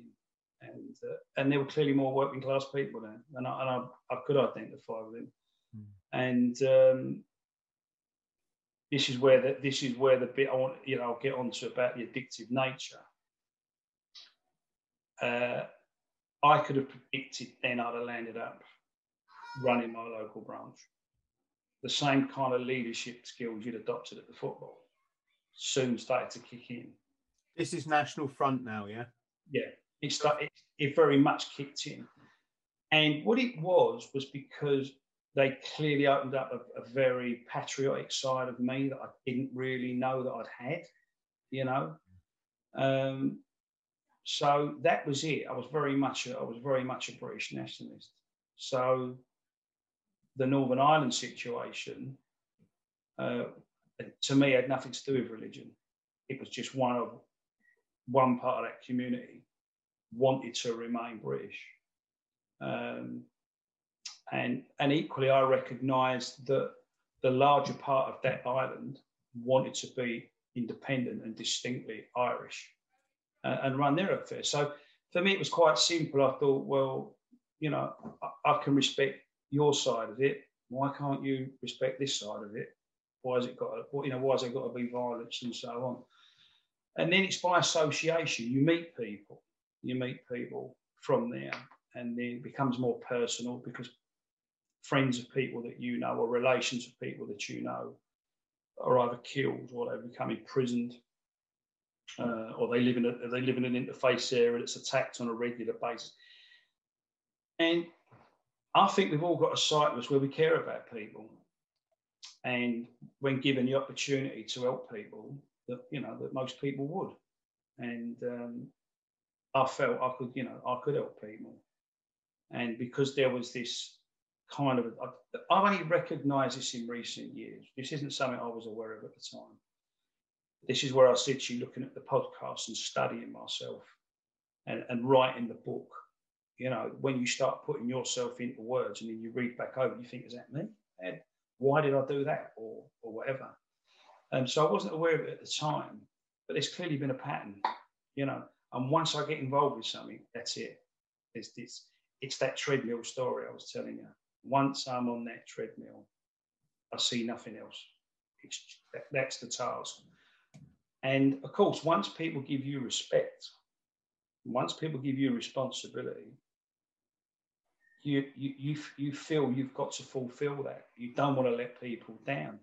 and uh, and there were clearly more working class people there, and I, and I, I could identify with him. Mm. And um, this is where the, this is where the bit I want you know I'll get onto about the addictive nature. Uh, I could have predicted then I'd have landed up running my local branch. The same kind of leadership skills you'd adopted at the football soon started to kick in. This is National Front now, yeah? Yeah, it, started, it, it very much kicked in. And what it was, was because they clearly opened up a, a, very patriotic side of me that I didn't really know that I'd had, you know. Um, so that was it. I was very much a, I was very much a British nationalist. So the Northern Ireland situation, uh, to me, had nothing to do with religion. It was just one of one part of that community wanted to remain British. Um, and, and equally, I recognised that the larger part of that island wanted to be independent and distinctly Irish uh, and run their affairs. So for me, it was quite simple. I thought, well, you know, I, I, can respect your side of it. Why can't you respect this side of it? Why has it got, to, you know, why has it got to be violence and so on? And then it's by association. You meet people. You meet people from there, and then it becomes more personal because friends of people that you know or relations of people that you know are either killed or they become imprisoned uh, or they live in a they live in an interface area that's attacked on a regular basis. And I think we've all got a side of us where we care about people, and when given the opportunity to help people, that you know that most people would, and um, I felt I could you know I could help people, and because there was this kind of I've only recognised this in recent years. This isn't something I was aware of at the time this is where I sit you looking at the podcast and studying myself and, and writing the book. You know, when you start putting yourself into words and then you read back over, you think, is that me? And why did I do that? Or or whatever. And so I wasn't aware of it at the time, but there's clearly been a pattern, you know. And once I get involved with something, that's it. It's this it's that treadmill story I was telling you. Once I'm on that treadmill, I see nothing else. It's, that's the task. And of course, once people give you respect, once people give you responsibility, you, you, you, you feel you've got to fulfill that. You don't want to let people down.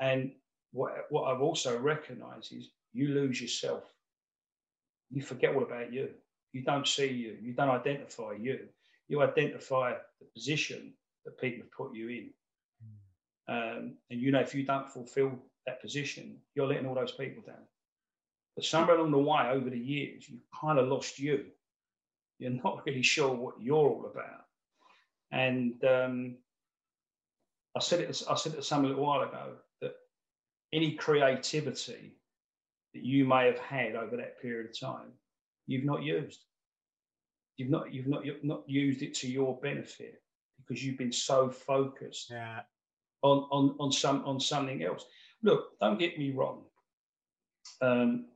And what, what I've also recognized is you lose yourself. You forget all about you. You don't see you. You don't identify you. You identify the position that people have put you in. Hmm. Um, and you know, if you don't fulfill that position, you're letting all those people down. But somewhere along the way, over the years, you've kind of lost you. You're not really sure what you're all about. And um, I said it. I said it a little while ago that any creativity that you may have had over that period of time, you've not used. You've not. You've not. You've not used it to your benefit because you've been so focused yeah. on on on some on something else. Look, don't get me wrong. Um,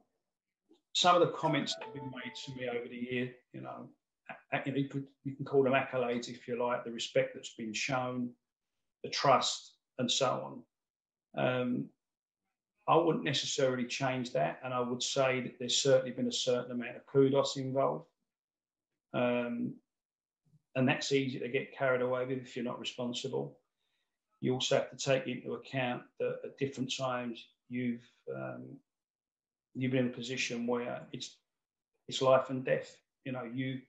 some of the comments that have been made to me over the year, you know, you, could, you can call them accolades if you like, the respect that's been shown, the trust, and so on. Um, I wouldn't necessarily change that, and I would say that there's certainly been a certain amount of kudos involved. Um, and that's easy to get carried away with if you're not responsible you also have to take into account that at different times you've um, you've been in a position where it's it's life and death. You know, you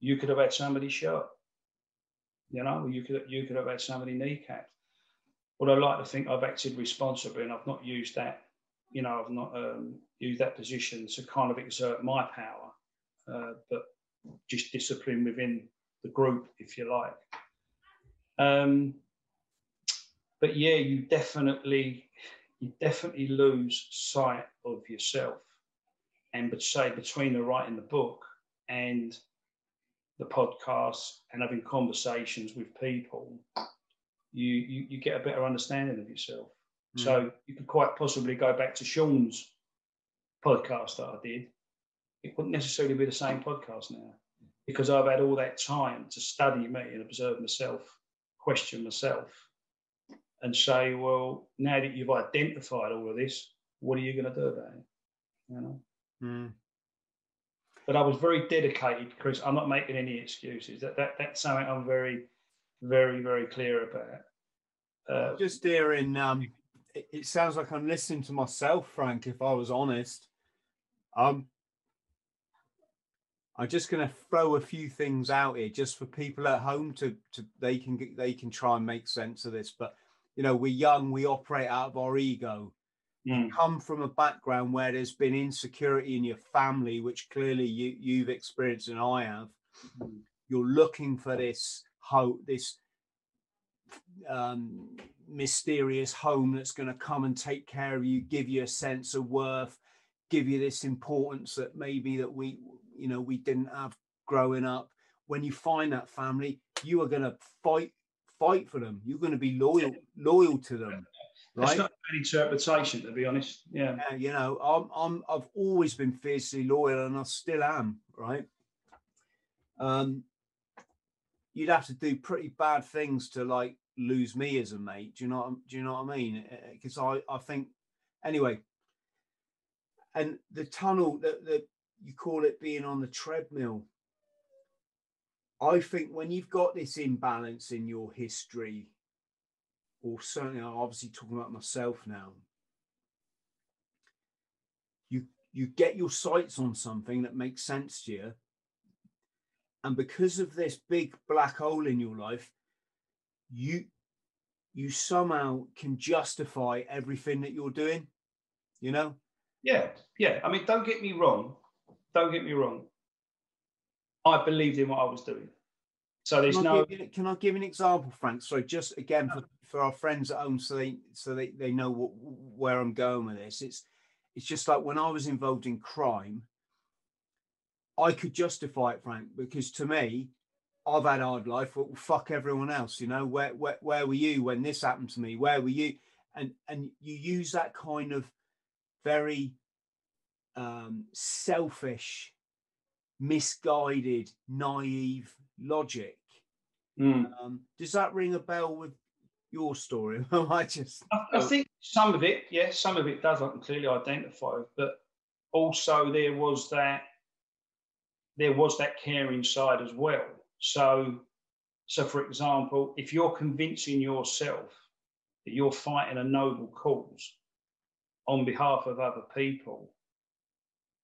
you could have had somebody shot. You know, you could you could have had somebody kneecapped. But I like to think I've acted responsibly, and I've not used that. You know, I've not um, used that position to kind of exert my power, uh, but just discipline within the group, if you like. Um, but yeah, you definitely you definitely lose sight of yourself. And but say between the writing the book and the podcast and having conversations with people, you, you you get a better understanding of yourself. Hmm. So you could quite possibly go back to Sean's podcast that I did. It wouldn't necessarily be the same podcast now because I've had all that time to study me and observe myself, question myself, and say, well, now that you've identified all of this, what are you going to do about it? You know. Mm. But I was very dedicated, Chris. I'm not making any excuses. That, that that's something I'm very, very, very clear about. Uh, Just hearing, um, it, it sounds like I'm listening to myself, Frank. If I was honest, um, I'm just going to throw a few things out here, just for people at home to to they can get, they can try and make sense of this. But you know, we're young, we operate out of our ego. mm, come from a background where there's been insecurity in your family, which clearly you, you've experienced and I have, mm, you're looking for this hope, this um, mysterious home that's going to come and take care of you, give you a sense of worth, give you this importance that maybe that we, you know, we didn't have growing up. When you find that family, you are going to fight, fight for them. You're going to be loyal, loyal to them, That's right? not an interpretation, to be honest. Yeah. Yeah, you know, I'm I'm I've always been fiercely loyal and I still am, right? Um you'd have to do pretty bad things to like lose me as a mate. Do you know do you know what I mean? Because I I think anyway. And the tunnel that that you call it being on the treadmill. I think when you've got this imbalance in your history, or certainly I'm obviously talking about myself now, you you get your sights on something that makes sense to you and because of this big black hole in your life you you somehow can justify everything that you're doing you know Yeah. Yeah. I mean, don't get me wrong. Don't get me wrong. I believed in what I was doing. So there's can, no. give can I give an example, Frank? So just again for, for our friends at home, so they so they, they know what, where I'm going with this. It's it's just like when I was involved in crime, I could justify it, Frank, because to me, I've had a hard life. Well, fuck everyone else. You know, where, where where were you when this happened to me? Where were you? And and you use that kind of very um, selfish, misguided, naive logic. Mm. Um, does that ring a bell with your story? <laughs> I just I, I think some of it, yes, some of it does. I can clearly identify, but also there was that there was that caring side as well. So, so for example, if you're convincing yourself that you're fighting a noble cause on behalf of other people,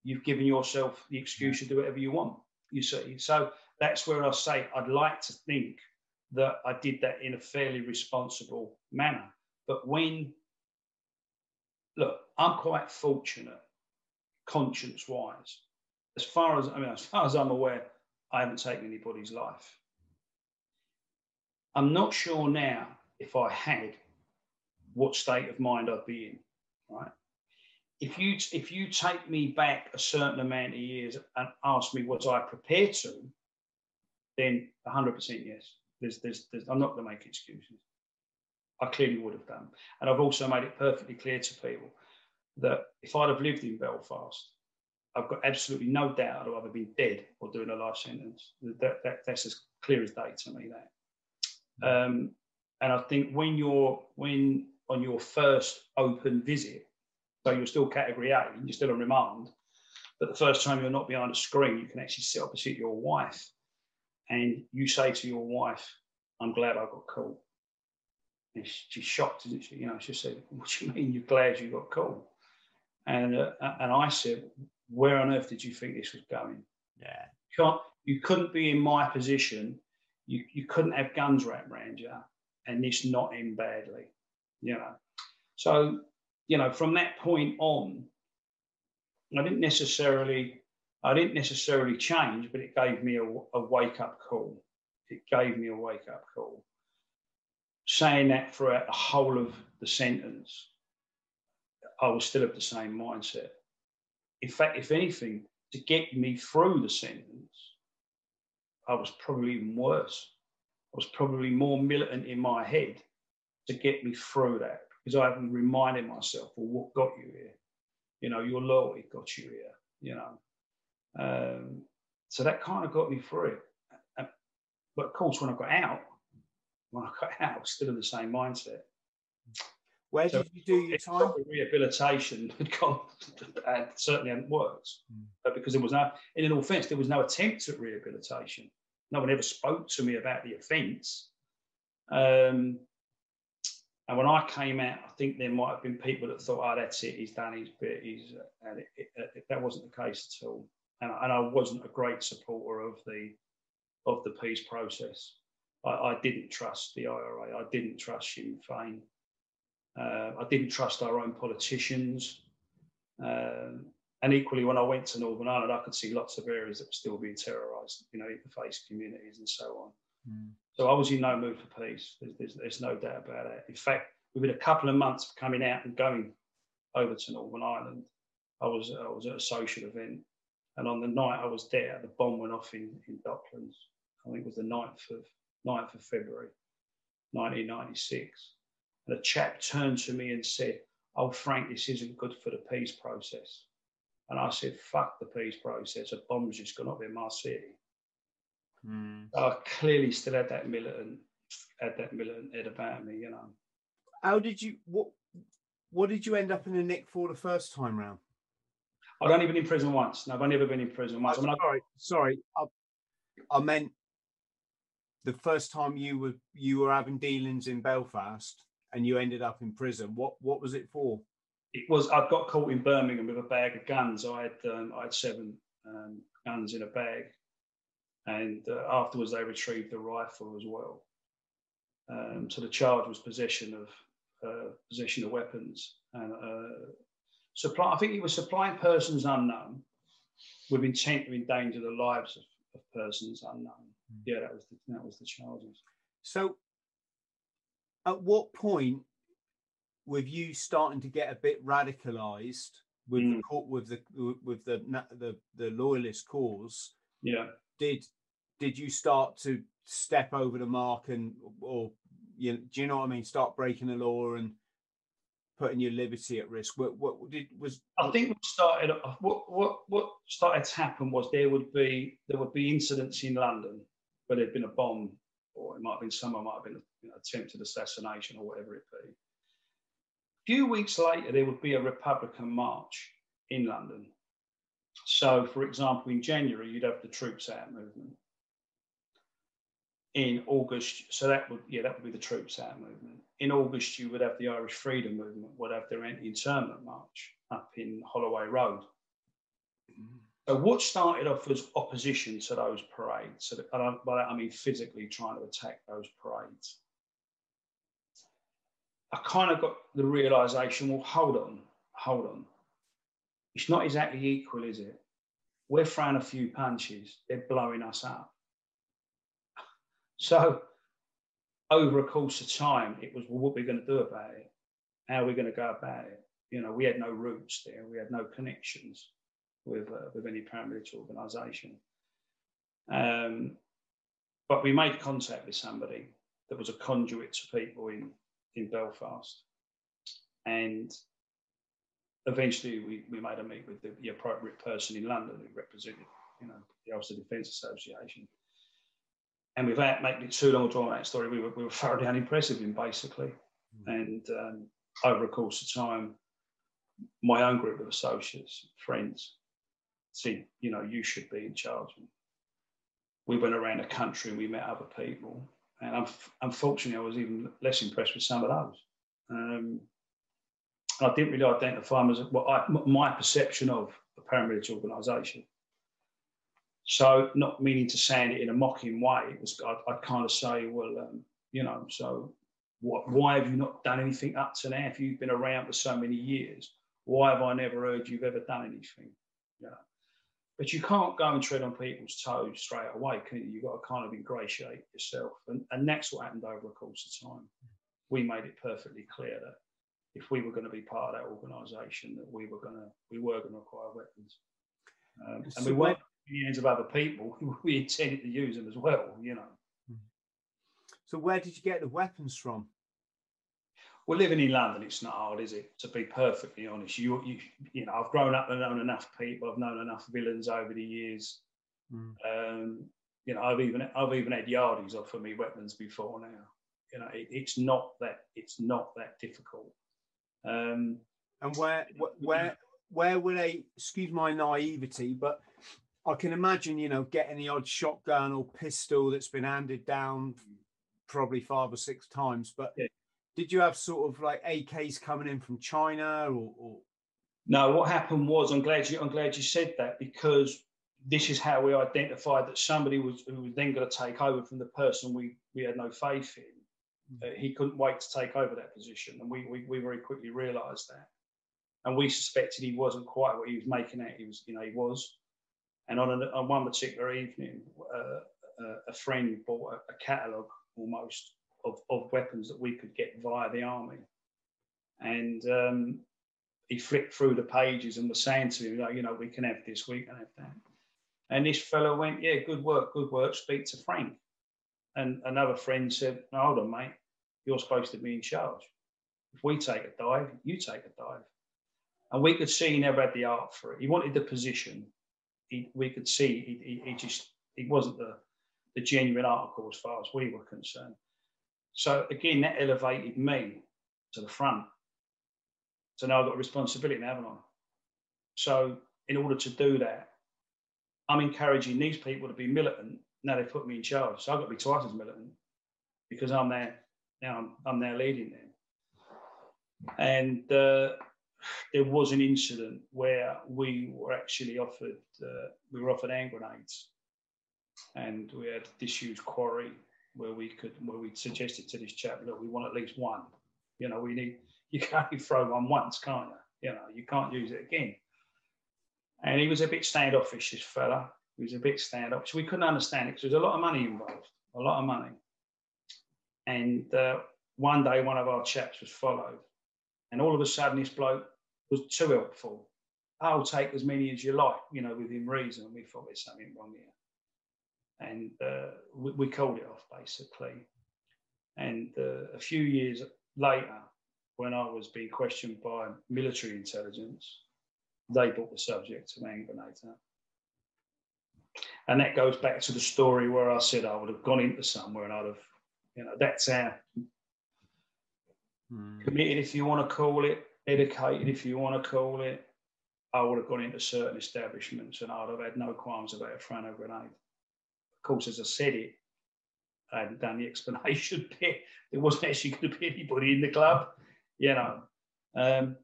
you've given yourself the excuse to do whatever you want. You see, so that's where I say I'd like to think that I did that in a fairly responsible manner. But when, look, I'm quite fortunate, conscience wise. As far as I mean, as far as I'm aware, I haven't taken anybody's life. I'm not sure now if I had what state of mind I'd be in. Right. If you if you take me back a certain amount of years and ask me was I prepared to, then 100% yes. There's, there's, there's, I'm not going to make excuses. I clearly would have done. And I've also made it perfectly clear to people that if I'd have lived in Belfast, I've got absolutely no doubt I'd either been dead or doing a life sentence. That, that, that's as clear as day to me, that. Um, and I think when you're, when on your first open visit, so you're still category A, and you're still on remand, but the first time you're not behind a screen, you can actually sit opposite your wife and you say to your wife, I'm glad I got caught. And she's shocked, isn't she? You know, she said, <laughs> What do you mean you're glad you got caught? And, uh, and I said, Where on earth did you think this was going? yeah. Can't, you couldn't be in my position. You, you couldn't have guns wrapped around you and this not end badly, you know. So, you know, from that point on, I didn't necessarily I didn't necessarily change, but it gave me a, a wake up call. It gave me a wake up call. Saying that throughout the whole of the sentence, I was still of the same mindset. In fact, if anything, to get me through the sentence, I was probably even worse. I was probably more militant in my head to get me through that because I haven't reminded myself, well, what got you here? You know, your loyalty got you here. You know, um, so that kind of got me through it. But of course, when I got out, when I got <laughs> out, I was still in the same mindset. Where so did you do your time? Rehabilitation <laughs> had gone, and certainly hadn't worked. Mm. But because there was no, in an offence, there was no attempt at rehabilitation. No one ever spoke to me about the offence. Um, and when I came out, I think there might have been people that thought, "Oh, that's it. He's done his bit." He's, and it, it, it, that wasn't the case at all. And, and, I wasn't a great supporter of the of the peace process. I, I didn't trust the IRA. I didn't trust Sinn Féin. Uh, I didn't trust our own politicians. Um, and equally, when I went to Northern Ireland, I could see lots of areas that were still being terrorised, you know, interface communities and so on. Mm. So I was in no mood for peace. There's, there's, there's, no doubt about it. In fact, within a couple of months of coming out and going over to Northern Ireland, I was I was at a social event, and on the night I was there, the bomb went off in, in Docklands. I think it was the 9th of 9th of February, 1996. And a chap turned to me and said, "Oh, Frank, this isn't good for the peace process." And I said, "Fuck the peace process. A bomb's just gone up in my city." Mm. I clearly still had that militant, had that militant head about me, you know. How did you what? What did you end up in the nick for the first time round? I'd only been in prison once. No, I've never been in prison once. I mean, sorry, sorry. I, I meant the first time you were you were having dealings in Belfast and you ended up in prison. What what was it for? It was I got caught in Birmingham with a bag of guns. I had um, I had seven um, guns in a bag, and uh, afterwards they retrieved the rifle as well. Um, so the charge was possession of uh, possession of weapons and uh, supply. I think it was supplying persons unknown with intent to endanger the lives of, of persons unknown. Mm. Yeah, that was the, that was the charges. So, at what point, were you starting to get a bit radicalised with mm. the with the with the the the loyalist cause? Yeah. Did did you start to step over the mark and or you know, do you know what I mean? Start breaking the law and putting your liberty at risk. What what did was? I think what started what what what started to happen was there would be there would be incidents in London where there'd been a bomb, or it might have been someone might have been you know, attempted assassination or whatever it be. A few weeks later, there would be a Republican march in London. So, for example, in January, you'd have the Troops Out movement in August, so that would yeah that would be the Troops Out movement. In August, you would have the Irish Freedom Movement would have their anti-internment march up in Holloway Road. So what started off as opposition to those parades, so that, by that I mean physically trying to attack those parades. I kind of got the realization, well, hold on, hold on. It's not exactly equal, is it? We're throwing a few punches, they're blowing us up. So over a course of time, it was, well, what are we going to do about it? How we're we going to go about it? You know, we had no roots there. We had no connections with, uh, with any paramilitary organisation. Um, but we made contact with somebody that was a conduit to people in, in Belfast. And eventually we, we made a meet with the, the appropriate person in London who represented, you know, the Ulster Defence Association. And without making it too long a drawn out story, we were, we were thoroughly unimpressive in basically. Mm. And um, over a course of time, my own group of associates, friends, said, you know, you should be in charge. we went around the country and we met other people. And unfortunately, I was even less impressed with some of those. Um, I didn't really identify them as what I, my perception of a paramilitary organisation. So, not meaning to sound it in a mocking way, it was I'd, I'd kind of say, well, um, you know, so what, why have you not done anything up to now? If you've been around for so many years, why have I never heard you've ever done anything? You know? But you can't go and tread on people's toes straight away, can you? You've got to kind of ingratiate yourself. And, and that's what happened over a course of time. We made it perfectly clear that if we were going to be part of that organisation, that we were going to we were going to acquire weapons. Um, and we weren't hands of other people, we intended to use them as well, you know. So where did you get the weapons from? Well, living in London, it's not hard, is it? To be perfectly honest, you you you know, I've grown up and known enough people. I've known enough villains over the years. Mm. Um, you know, I've even I've even had yardies offer me weapons before now. You know, it, it's not that it's not that difficult. Um, and where where where would they? Excuse my naivety, but I can imagine, you know, getting the odd shotgun or pistol that's been handed down probably five or six times. But yeah. did you have sort of like AKs coming in from China or, or? No, what happened was I'm glad you I'm glad you said that because this is how we identified that somebody was who was then going to take over from the person we we had no faith in. Mm. Uh, he couldn't wait to take over that position, and we, we we very quickly realised that, and we suspected he wasn't quite what he was making out. He was, you know, he was. And on, a, on one particular evening, uh, uh, a friend bought a, a catalogue almost of, of weapons that we could get via the army, and um, he flicked through the pages and was saying to me, you know, we can have this, we can have that. And this fellow went, yeah, good work, good work, speak to Frank. And another friend said, no, hold on, mate, you're supposed to be in charge. If we take a dive, you take a dive. And we could see he never had the art for it. He wanted the position. He, we could see he, he, he just, he wasn't the, the genuine article as far as we were concerned. So again, that elevated me to the front. So now I've got a responsibility, haven't I? So in order to do that, I'm encouraging these people to be militant. Now they've put me in charge. So I've got to be twice as militant because I'm there now. I'm, I'm there leading them. And uh, there was an incident where we were actually offered uh, we were offered hand grenades, and we had huge quarry where we could where we suggested to this chap, look, we want at least one. You know, we need <laughs> you can only throw one once, can't you? You know, you can't use it again. And he was a bit standoffish, this fella. He was a bit standoffish. We couldn't understand it because there was a lot of money involved, a lot of money. And uh, one day, one of our chaps was followed. And all of a sudden, this bloke was too helpful. I'll take as many as you like, you know, within reason. And we thought there's something wrong here. And uh, we, we, called it off, basically. And uh, a few years later, when I was being questioned by military intelligence, they brought the subject to hand And that goes back to the story where I said I would have gone into somewhere and I'd have, you know, that's how hmm. committed, if you want to call it, dedicated, if you want to call it. I would have gone into certain establishments and I'd have had no qualms about throwing a grenade. Of course, as I said it, I hadn't done the <laughs> explanation bit. There wasn't actually going to be anybody in the club, you know. Um,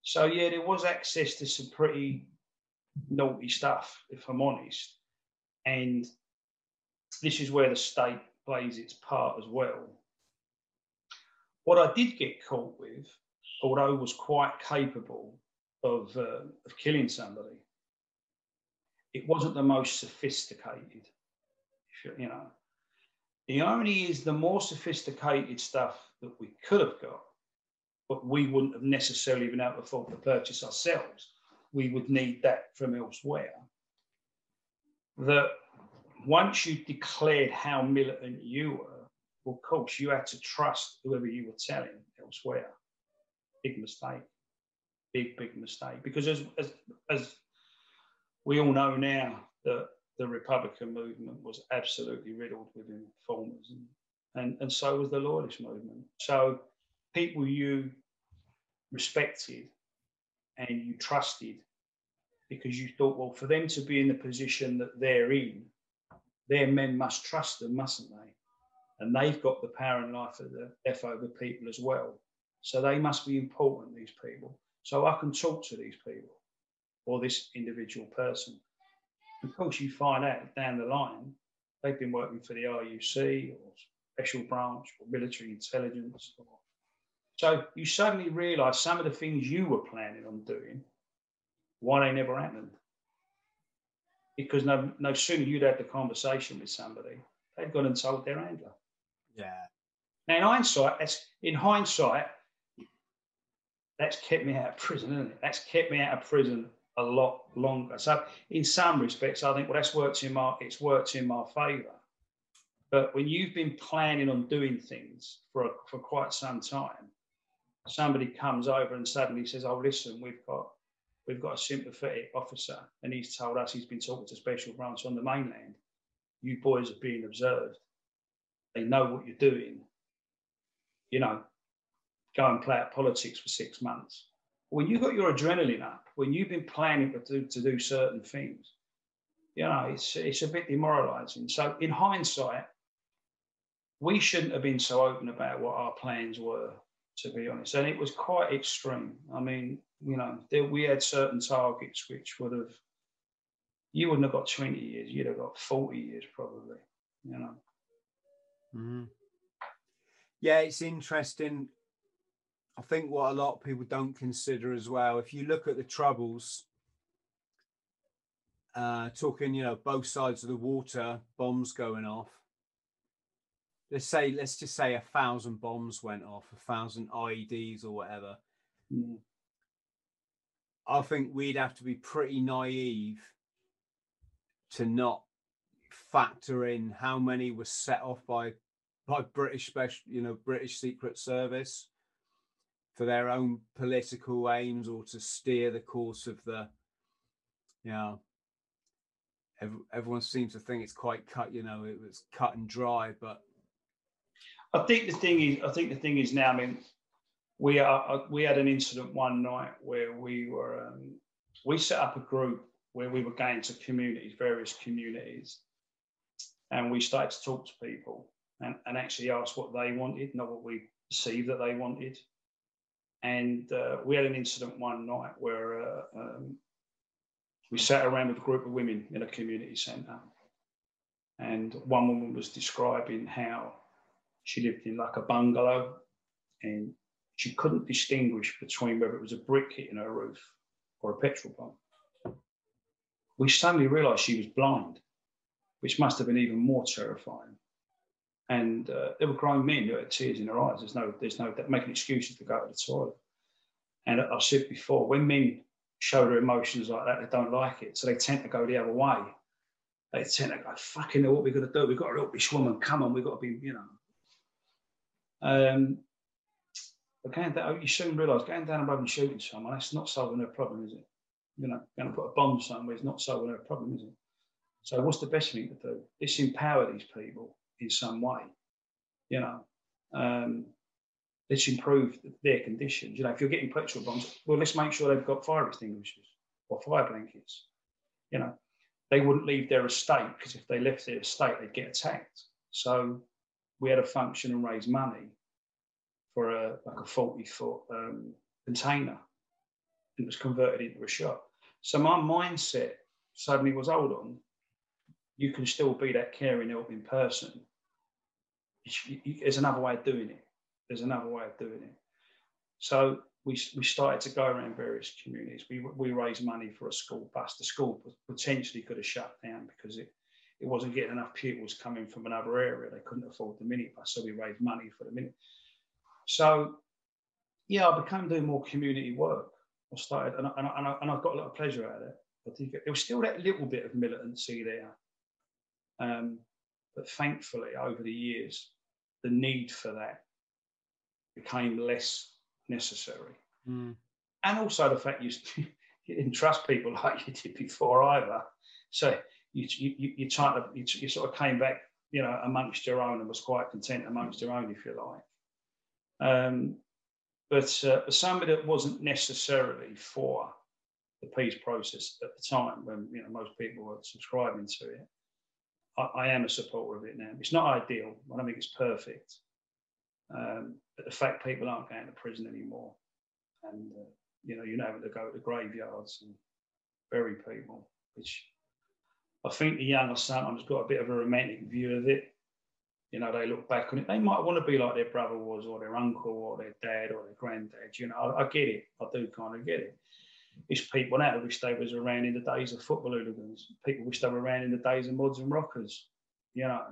so yeah, there was access to some pretty naughty stuff, if I'm honest. And this is where the state plays its part as well. What I did get caught with, although was quite capable of, uh, of killing somebody, it wasn't the most sophisticated. You know, the irony is the more sophisticated stuff that we could have got but we wouldn't have necessarily been able to afford to purchase ourselves. We would need that from elsewhere. That once you declared how militant you were, well, of course, you had to trust whoever you were telling elsewhere. Big mistake. Big, big mistake. Because as, as, as we all know now, that the Republican movement was absolutely riddled with informers, and, and, and so was the Loyalist movement. So people you respected and you trusted because you thought, well, for them to be in the position that they're in, their men must trust them, mustn't they? And they've got the power and life of the F over people as well. So they must be important, these people. So I can talk to these people or this individual person. Of course, you find out down the line they've been working for the RUC or special branch or military intelligence or so you suddenly realize some of the things you were planning on doing, why they never happened. Because no, no sooner you'd had the conversation with somebody, they'd gone and told their handler. Yeah. Now, in hindsight, that's in hindsight, that's kept me out of prison, isn't it? That's kept me out of prison a lot longer. So, in some respects, I think well, that's worked in my it's worked in my favour. But when you've been planning on doing things for for quite some time, somebody comes over and suddenly says, "Oh, listen, we've got we've got a sympathetic officer, and he's told us he's been talking to special branch on the mainland. You boys are being observed. They know what you're doing. You know, go and play at politics for six months. When you've got your adrenaline up, when you've been planning to do, to do certain things, you know, it's it's a bit demoralising. So in hindsight, we shouldn't have been so open about what our plans were, to be honest. And it was quite extreme. I mean, you know, there, we had certain targets which would have, you wouldn't have got 20 years, you'd have got 40 years probably, you know. Mm-hmm. Yeah, it's interesting. I think what a lot of people don't consider as well, if you look at the troubles, uh, talking, you know, both sides of the water, bombs going off, let's say let's just say a thousand bombs went off, a thousand IEDs or whatever. Mm. I think we'd have to be pretty naive to not factor in how many were set off by by British special, you know, British Secret Service for their own political aims or to steer the course of the, you know, everyone seems to think it's quite cut, you know, it was cut and dry, but I think the thing is, I think the thing is now. I mean, we are uh, we had an incident one night where we were um, we set up a group where we were going to communities, various communities, and we started to talk to people and, and actually ask what they wanted, not what we perceived that they wanted. And uh, we had an incident one night where uh, um, we sat around with a group of women in a community centre, and one woman was describing how she lived in like a bungalow and she couldn't distinguish between whether it was a brick hitting her roof or a petrol bomb. We suddenly realised she was blind, which must have been even more terrifying. And uh, there were grown men who had tears in their eyes. There's no, there's no making excuses to go to the toilet. And I said before, when men show their emotions like that, they don't like it, so they tend to go the other way. They tend to go, "Fucking, know what we going to do? We've got to help this woman. Come on, we've got to be, you know." Um, but you soon realise going down a road and shooting someone, that's not solving their problem, is it? You know, going to put a bomb somewhere is not solving their problem, is it? So what's the best thing to do? Let's empower these people in some way. You know, um, let's improve their conditions. You know, if you're getting petrol bombs, well, let's make sure they've got fire extinguishers or fire blankets. You know, they wouldn't leave their estate because if they left their estate, they'd get attacked. So we had a function and raise money for a like a 40 foot um, container. It was converted into a shop. So my mindset suddenly was, hold on, you can still be that caring, helping person. There's another way of doing it. There's another way of doing it. So we, we started to go around various communities. We, we raised money for a school bus. The school potentially could have shut down because it it wasn't getting enough pupils coming from another area. They couldn't afford the minibus, so we raised money for the minute. So, yeah, I became doing more community work. I started, and I, and, I, and I got a lot of pleasure out of it. Think there was still that little bit of militancy there. Um, but thankfully, over the years, the need for that became less necessary. Mm. And also the fact you, <laughs> you didn't trust people <laughs> like you did before either. So you you you, try to you, you sort of came back, you know, amongst your own and was quite content amongst your own, if you like. Um, but uh, somebody that wasn't necessarily for the peace process at the time when you know most people were subscribing to it. I, I am a supporter of it now. It's not ideal. I don't think it's perfect. Um, but the fact people aren't going to prison anymore, and uh, you know, you're not able to go to the graveyards and bury people, which I think the younger sometimes got a bit of a romantic view of it. You know, they look back on it. They might want to be like their brother was, or their uncle, or their dad, or their granddad. You know, I, I get it. I do kind of get it. It's people now wish they was around in the days of football hooligans. People wish they were around in the days of mods and rockers. You know,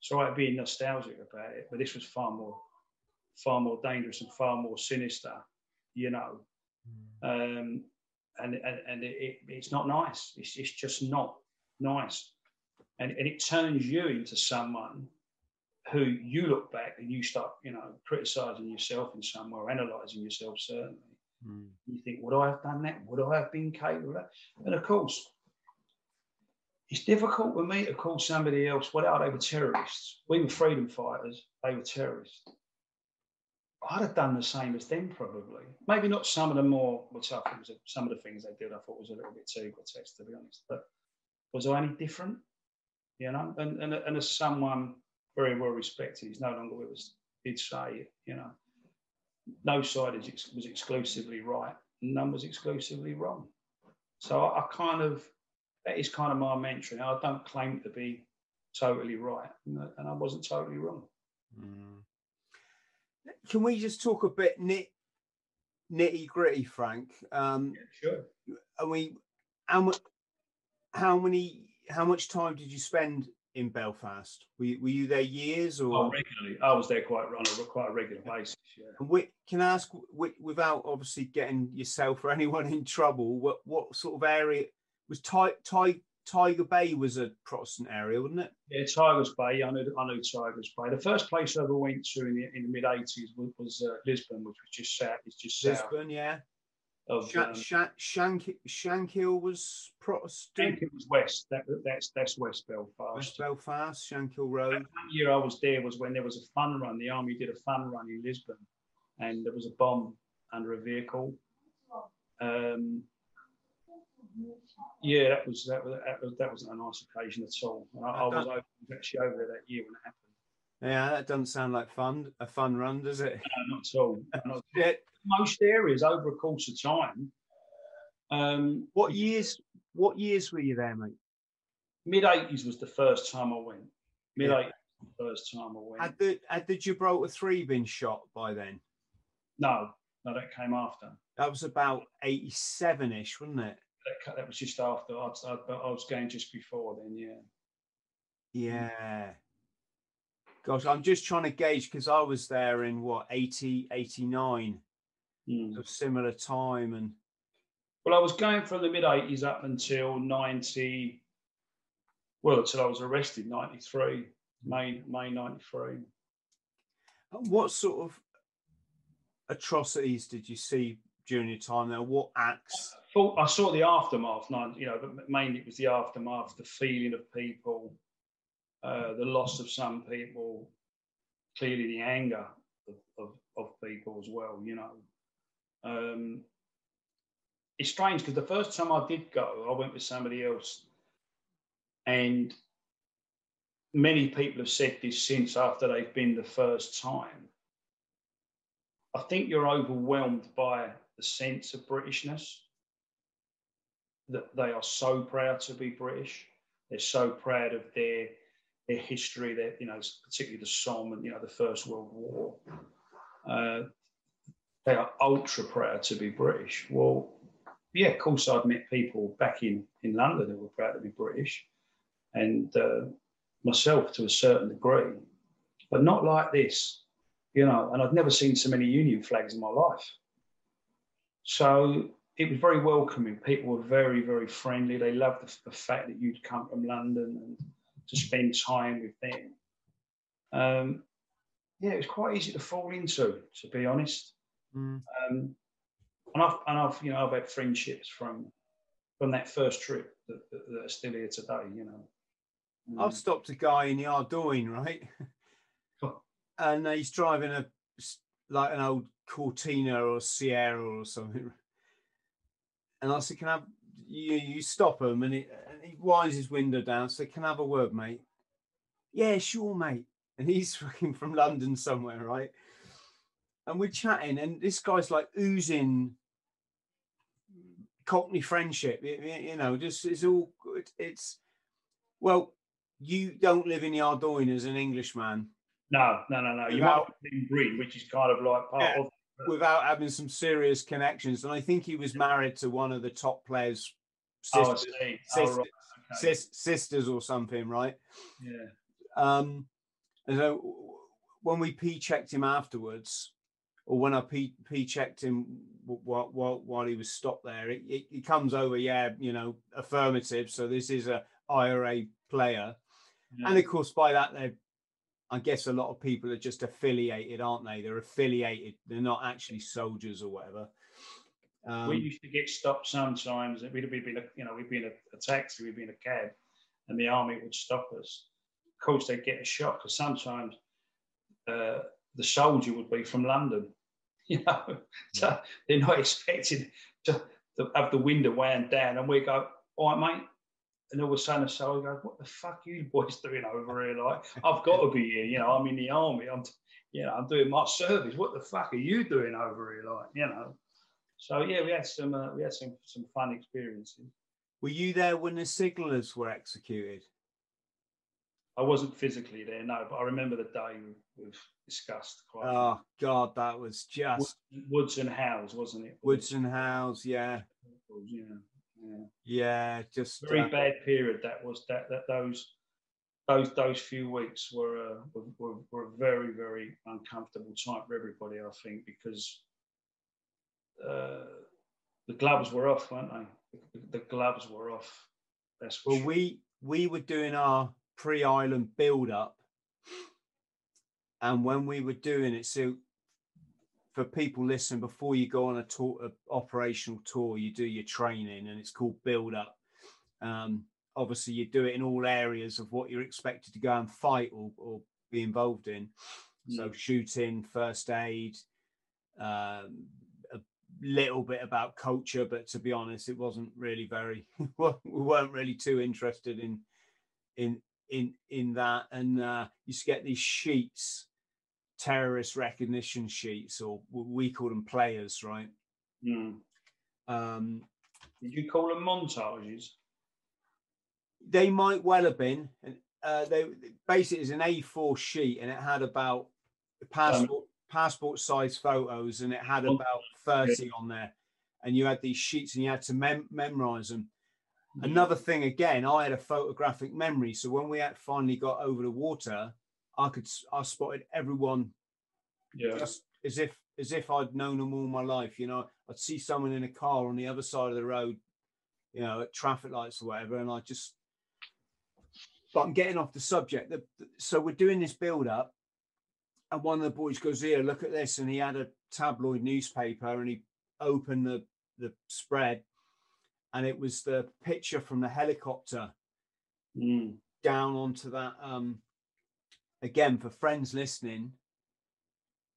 it's all right being nostalgic about it, but this was far more, far more dangerous and far more sinister. You know, mm. um, and and, and it, it, it's not nice. It's, it's just not nice. And, and it turns you into someone who you look back and you start, you know, criticizing yourself in some way, or analyzing yourself certainly. Mm. You think, would I have done that? Would I have been capable of that? And of course, it's difficult for me to call somebody else, what well, they were terrorists. We were freedom fighters, they were terrorists. I'd have done the same as them probably. Maybe not some of the more, think was some of the things they did, I thought was a little bit too grotesque, to be honest. But was I any different? You know, and, and, and as someone very well respected, he's no longer with us, did say, you know, no side is, was exclusively right, none was exclusively wrong. So I, I kind of, that is kind of my mantra. I don't claim to be totally right, and I wasn't totally wrong. Mm. Can we just talk a bit nit, nitty gritty, Frank? Um, yeah, sure. I we, how, how many, how much time did you spend in Belfast? Were you, were you there years or oh, regularly? I was there quite on a quite a regular basis. Yeah. And we, can I ask, without obviously getting yourself or <laughs> anyone in trouble, what what sort of area was Ty, Ty, Tiger Bay was a Protestant area, wasn't it? Yeah, Tigers Bay. I know I know Tigers Bay. The first place I ever went to in the, in the mid '80s was, was uh, Lisburn, which was just south. It's just Lisburn, yeah of Sh- um, Sh- Shank Shankill was Protestant. Shankill was west. That, that's that's West Belfast. West Belfast, Shankill Road. That year I was there was when there was a fun run. The army did a fun run in Lisburn, and there was a bomb under a vehicle. Um, yeah, that was that was that was that wasn't a nice occasion at all. I, I was over, actually over there that year when it happened. Yeah, that doesn't sound like fun. A fun run, does it? No, not at all. <laughs> Not at all. Most areas over a course of time. Um, what years? What years were you there, mate? Mid eighties was the first time I went. Mid eighties, yeah. first time I went. Had the had the Gibraltar three been shot by then? No, no, that came after. That was about eighty seven ish, wasn't it? That, that was just after. I, I, I was going just before then. Yeah. Yeah. Gosh, I'm just trying to gauge because I was there in what 80, 89, mm. of similar time, and well, I was going from the mid 80s up until 90. Well, until I was arrested, 93, May May 93. What sort of atrocities did you see during your time there? What acts? I saw the aftermath, you know, but mainly it was the aftermath, the feeling of people uh, the loss of some people, clearly the anger of, of, of people as well, you know. Um, it's strange because the first time I did go, I went with somebody else, and many people have said this since after they've been the first time. I think you're overwhelmed by the sense of Britishness that they are so proud to be British. They're so proud of their their history, their, you know, particularly the Somme and, you know, the First World War. Uh, they are ultra proud to be British. Well, yeah, of course, I've met people back in, in London who were proud to be British, and uh, myself to a certain degree, but not like this, you know. And I've never seen so many Union flags in my life. So it was very welcoming. People were very, very friendly. They loved the, the fact that you'd come from London and to spend time with them. Um, yeah, it was quite easy to fall into, to be honest. Mm. Um, and I've and I've you know I've had friendships from from that first trip that, that, that are still here today. You know, um, I've stopped a guy in the Ardoyne, right, and he's driving a like an old Cortina or Sierra or something. And I said, "Can I you you stop him and he, and he winds his window down. So can I have a word, mate? Yeah, sure, mate. And he's <laughs> fucking from London somewhere, right? And we're chatting, and this guy's like oozing Cockney friendship. You know, just it's all good. It's well, you don't live in the Ardoyne as an Englishman. No, no, no, no. You might in Green, which is kind of like part yeah. of without having some serious connections. And I think he was married to one of the top players' sisters, oh, sisters, oh, right. okay. sisters or something, right? Yeah. Um, and so when we p checked him afterwards, or when I p, p checked him while, while, while he was stopped there, it, it, it comes over, yeah, you know, affirmative. So this is a IRA player. Yeah. And of course, by that, they're I guess a lot of people are just affiliated, aren't they? They're affiliated. They're not actually soldiers or whatever. Um, we used to get stopped sometimes. We'd be in a, you know, we'd be in a, a taxi, we'd be in a cab, and the army would stop us. Of course, they'd get a shock because sometimes uh, the soldier would be from London, <laughs> you know, so they're not expected to, to have the window wound down, and we go, "All right, mate." And all of a sudden, the soldier goes, "What the fuck are you boys doing over here? Like, I've got to be here. You know, I'm in the army. I'm, you know, I'm doing my service. What the fuck are you doing over here? Like, you know." So yeah, we had some uh, we had some some fun experiences. Were you there when the signallers were executed? I wasn't physically there, no, but I remember the day we've discussed quite. Oh God, that was just Woods and Howes, wasn't it? Woods and Howes, yeah. Yeah, yeah. Yeah, just very uh, bad period. That was that that those those those few weeks were, uh, were, were a very very uncomfortable time for everybody. I think because uh, the gloves were off, weren't they? The, the gloves were off. That's well, sure. we we were doing our pre-island build-up, and when we were doing it, so for people listening, before you go on a tour, a operational tour, you do your training, and it's called build-up. Um, obviously, you do it in all areas of what you're expected to go and fight or, or be involved in. So mm. shooting, first aid, um, a little bit about culture, but to be honest, it wasn't really very. <laughs> we weren't really too interested in in in in that. And uh, you get these sheets, terrorist recognition sheets, or we call them players, right? Mm. Um, Did you call them montages? They might well have been. Uh, they basically it's an A4 sheet, and it had about passport passport size photos and it had oh, about 30 on there and you had these sheets and you had to mem- memorize them. Another thing again i had a photographic memory. So when we had finally got over the water i could i spotted everyone yeah. just as if as if i'd known them all my life you know? I'd see someone in a car on the other side of the road you know at traffic lights or whatever and i just but i'm getting off the subject. So we're doing this build up and one of the boys goes, "Here, look at this," and he had a tabloid newspaper, and he opened the the spread, and it was the picture from the helicopter mm. down onto that. Um, again, for friends listening,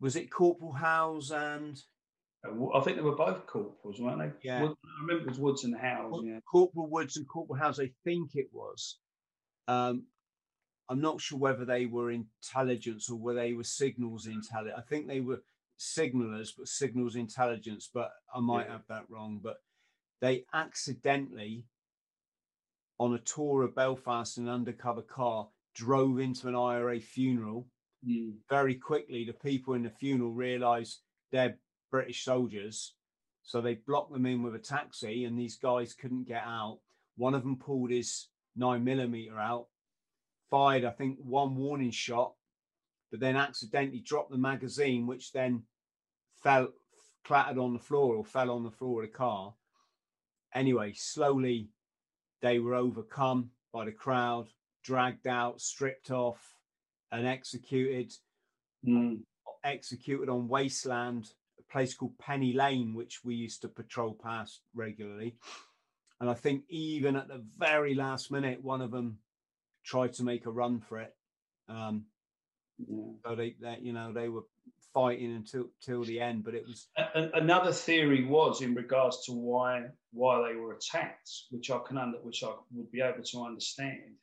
was it Corporal Howes and? I think they were both corporals, weren't they? Yeah, I remember it was Woods and Howes. Yeah, Corporal Woods and Corporal Howes. I think it was. Um, I'm not sure whether they were intelligence or whether they were signals intelligence. I think they were signalers, but signals intelligence. But I might yeah. have that wrong. But they accidentally, on a tour of Belfast in an undercover car, drove into an IRA funeral. Mm. Very quickly, the people in the funeral realised they're British soldiers, so they blocked them in with a taxi, and these guys couldn't get out. One of them pulled his nine millimeter out fired, I think, one warning shot, but then accidentally dropped the magazine, which then fell, clattered on the floor or fell on the floor of the car. Anyway, slowly they were overcome by the crowd, dragged out, stripped off, and executed. Mm. Executed on Wasteland, a place called Penny Lane, which we used to patrol past regularly. And I think even at the very last minute, one of them tried to make a run for it. Um, yeah. So they, they, you know, they were fighting until till the end. But it was another theory was in regards to why why they were attacked, which I can under, which I would be able to understand,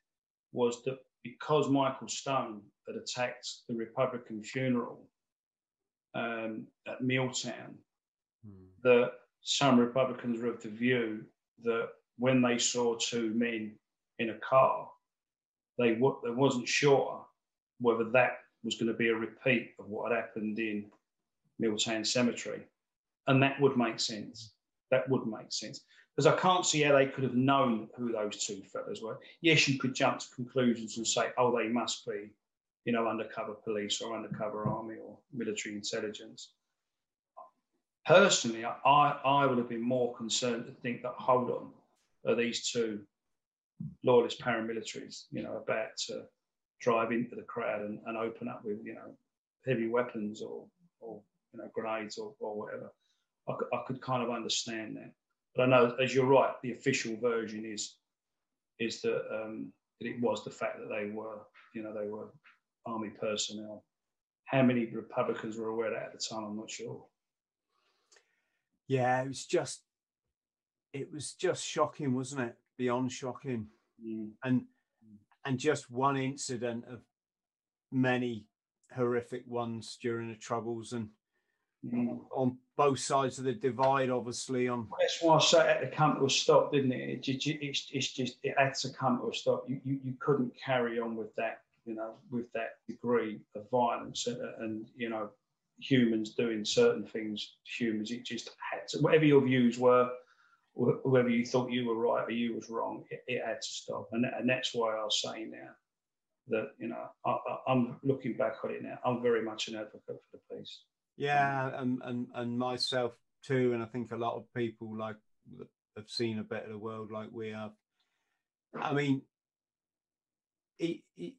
was that because Michael Stone had attacked the Republican funeral um, at Milltown, hmm. that some Republicans were of the view that when they saw two men in a car, they, w- they wasn't sure whether that was going to be a repeat of what had happened in Milltown Cemetery. And that would make sense. That would make sense. Because I can't see how they could have known who those two fellas were. Yes, you could jump to conclusions and say, oh, they must be, you know, undercover police or undercover army or military intelligence. Personally, I, I would have been more concerned to think that, hold on, are these two lawless paramilitaries, you know, about to drive into the crowd and, and open up with you know heavy weapons or or you know grenades or, or whatever. I, I could kind of understand that, but I know as you're right, the official version is is that, um, that it was the fact that they were you know they were army personnel. How many Republicans were aware of that at the time? I'm not sure. Yeah, it was just it was just shocking, wasn't it? Beyond shocking. Mm. And and just one incident of many horrific ones during the troubles and Mm. on both sides of the divide, obviously. On That's why I say it had to come to a stop, didn't it? It It's, it's just it had to come to a stop. You, you you couldn't carry on with that, you know, with that degree of violence and, and you know humans doing certain things. Humans, it just had to. Whatever your views were, whether you thought you were right or you was wrong, it, it had to stop. And and that's why I was saying now that you know I, I'm looking back on it now. I'm very much an advocate for the police. yeah, mm. and and and myself too, and I think a lot of people like have seen a bit of the world like we have. I mean, it, it,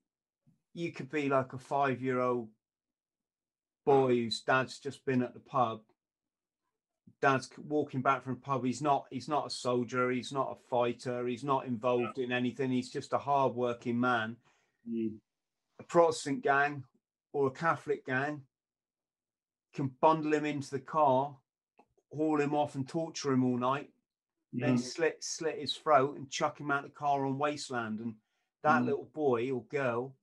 you could be like a five-year-old boy whose dad's just been at the pub. Dad's walking back from pub. He's not. He's not a soldier. He's not a fighter. He's not involved in anything. He's just a hard-working man. A Protestant gang or a Catholic gang can bundle him into the car, haul him off, and torture him all night then Mm. slit slit his throat and chuck him out the car on wasteland. And that Mm. little boy or girl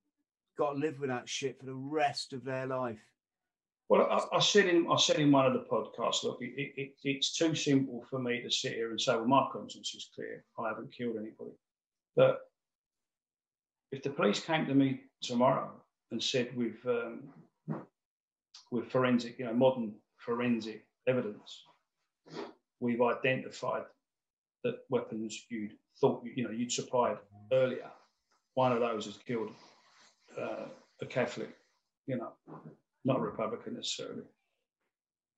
got to live with that shit for the rest of their life. Well, I, I said in I said in one of the podcasts, look, it, it, it's too simple for me to sit here and say, well, my conscience is clear. I haven't killed anybody. But if the police came to me tomorrow and said, with um, with forensic, you know, modern forensic evidence, we've identified that weapons you'd thought, you know, you'd supplied earlier. One of those has killed uh, a Catholic, you know, not a Republican necessarily.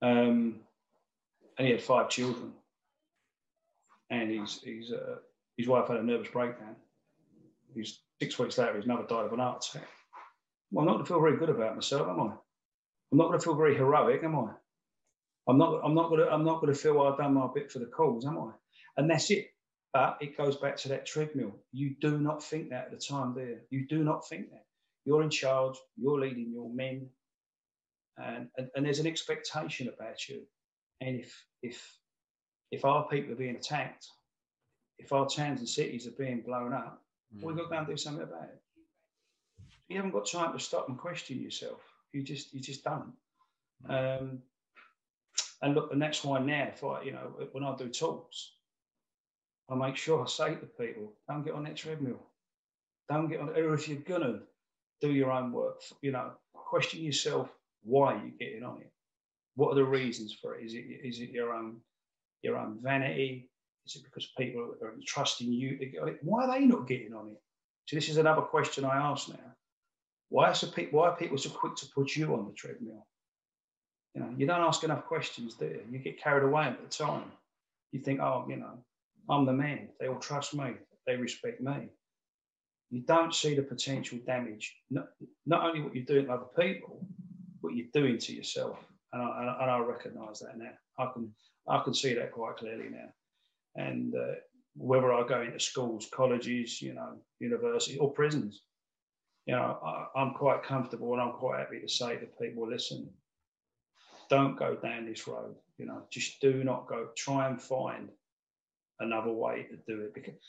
Um, and he had five children. And he's, he's, uh, his wife had a nervous breakdown. He's six weeks later, his mother died of an heart attack. Well, I'm not going to feel very good about myself, am I? I'm not going to feel very heroic, am I? I'm not. I'm not going to. I'm not going to feel I've done my bit for the cause, am I? And that's it. But it goes back to that treadmill. You do not think that at the time, there. You do not think that. You're in charge. You're leading your men, and, and and there's an expectation about you. And if if if our people are being attacked, if our towns and cities are being blown up, we've got to go and do something about it. You haven't got time to stop and question yourself. You just you just don't. Um, and look, and that's why now, if I, you know, when I do talks, I make sure I say to people, don't get on that treadmill. Don't get on, or if you're gonna do your own work, you know, question yourself why are you're getting on it. What are the reasons for it? Is it is it your own your own vanity? Is it because people are trusting you? Why are they not getting on it? So this is another question I ask now. Why are, so pe- why are people so quick to put you on the treadmill? You know, you don't ask enough questions, do you? You get carried away at the time. You think, oh, you know, I'm the man. They all trust me. They respect me. You don't see the potential damage, not, not only what you're doing to other people, what you're doing to yourself. And I, and I, recognise that now. I can I can see that quite clearly now. And uh, whether I go into schools, colleges, you know, university or prisons, you know, I, I'm quite comfortable and I'm quite happy to say to people, listen, don't go down this road. You know, just do not go. Try and find another way to do it. Because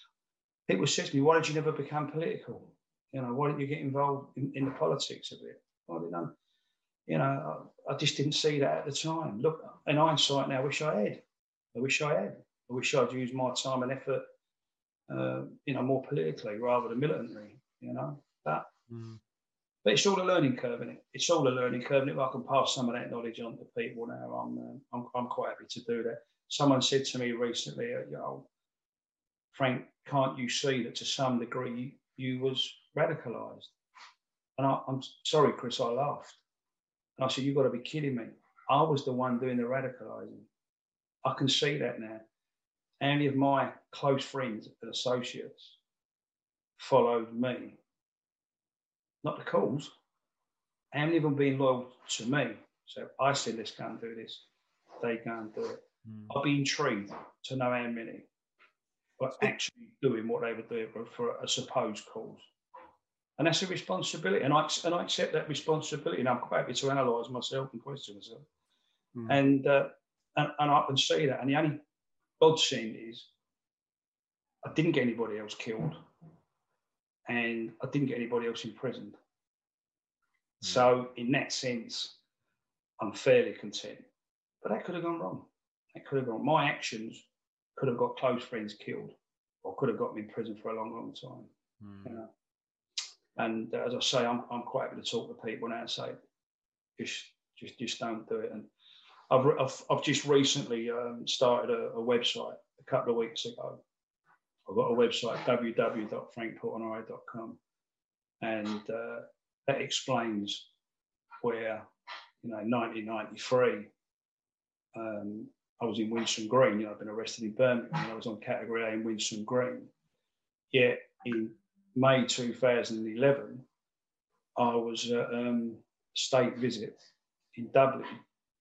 people say to me, why did you never become political? You know, why didn't you get involved in, in the politics of it? Well, know, you know, I, I just didn't see that at the time. Look, in hindsight now, I wish I had. I wish I had. I wish I'd used my time and effort, uh, you know, more politically rather than militantly. You know, but Mm. but it's all a learning curve, is it? It's all a learning curve, and if I can pass some of that knowledge on to people now, I'm, uh, I'm, I'm quite happy to do that. Someone said to me recently, uh, you know, Frank, can't you see that to some degree you was radicalised? And I, I'm sorry, Chris, I laughed. And I said, you've got to be kidding me. I was the one doing the radicalising. I can see that now. Any of my close friends and associates followed me not the cause. How many of them being loyal to me? So I said, let's go and do this. They go and do it. Mm. I'd be intrigued to know how many were actually doing what they were doing for, for a supposed cause. And that's a responsibility. And I, and I accept that responsibility. And I'm quite happy to analyse myself and question myself. Mm. And, uh, and, and I can see that. And the only odd thing is, I didn't get anybody else killed. And I didn't get anybody else imprisoned. So, in that sense, I'm fairly content. But that could have gone wrong. That could have gone. My actions could have got close friends killed, or could have got me in prison for a long, long time. Mm. You know? And as I say, I'm, I'm quite happy to talk to people now and say, just, just, just don't do it. And I've, I've, I've just recently um, started a, a website a couple of weeks ago. I've got a website, www.frankportinari.com, and uh, that explains where, you know, 1993, um, I was in Winson Green. You know, I've been arrested in Birmingham. I was on category A in Winson Green. Yet in May 2011, I was at um, state visit in Dublin,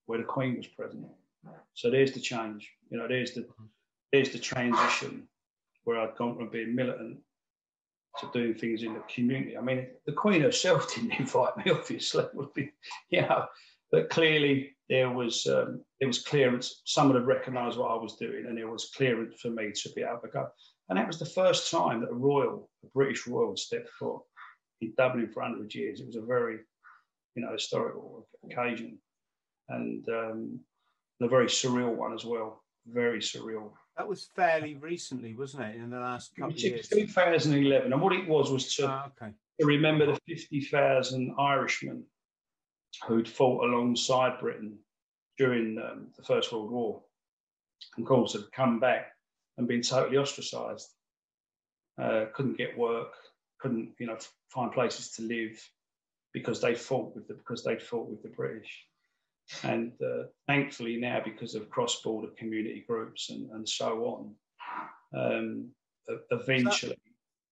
where the Queen was present. So there's the change. You know, there's the there's the transition where I'd gone from being militant to doing things in the community. I mean, the Queen herself <laughs> didn't invite me, obviously, <laughs> would be, you know, but clearly there was um, there was clearance. Someone had recognised what I was doing, and there was clearance for me to be able to go. And that was the first time that a royal, a British royal, stepped foot in Dublin for 100 years. It was a very, you know, historical occasion, and um, a very surreal one as well. Very surreal. That was fairly recently, wasn't it? In the last couple of years. 2011, and what it was was to, Ah, okay. to remember the 50,000 Irishmen who'd fought alongside Britain during um, the First World War, and of course had come back and been totally ostracised. Uh, couldn't get work, couldn't you know find places to live because they fought with the because they fought with the British. And uh, thankfully now, because of cross-border community groups and, and so on, um, eventually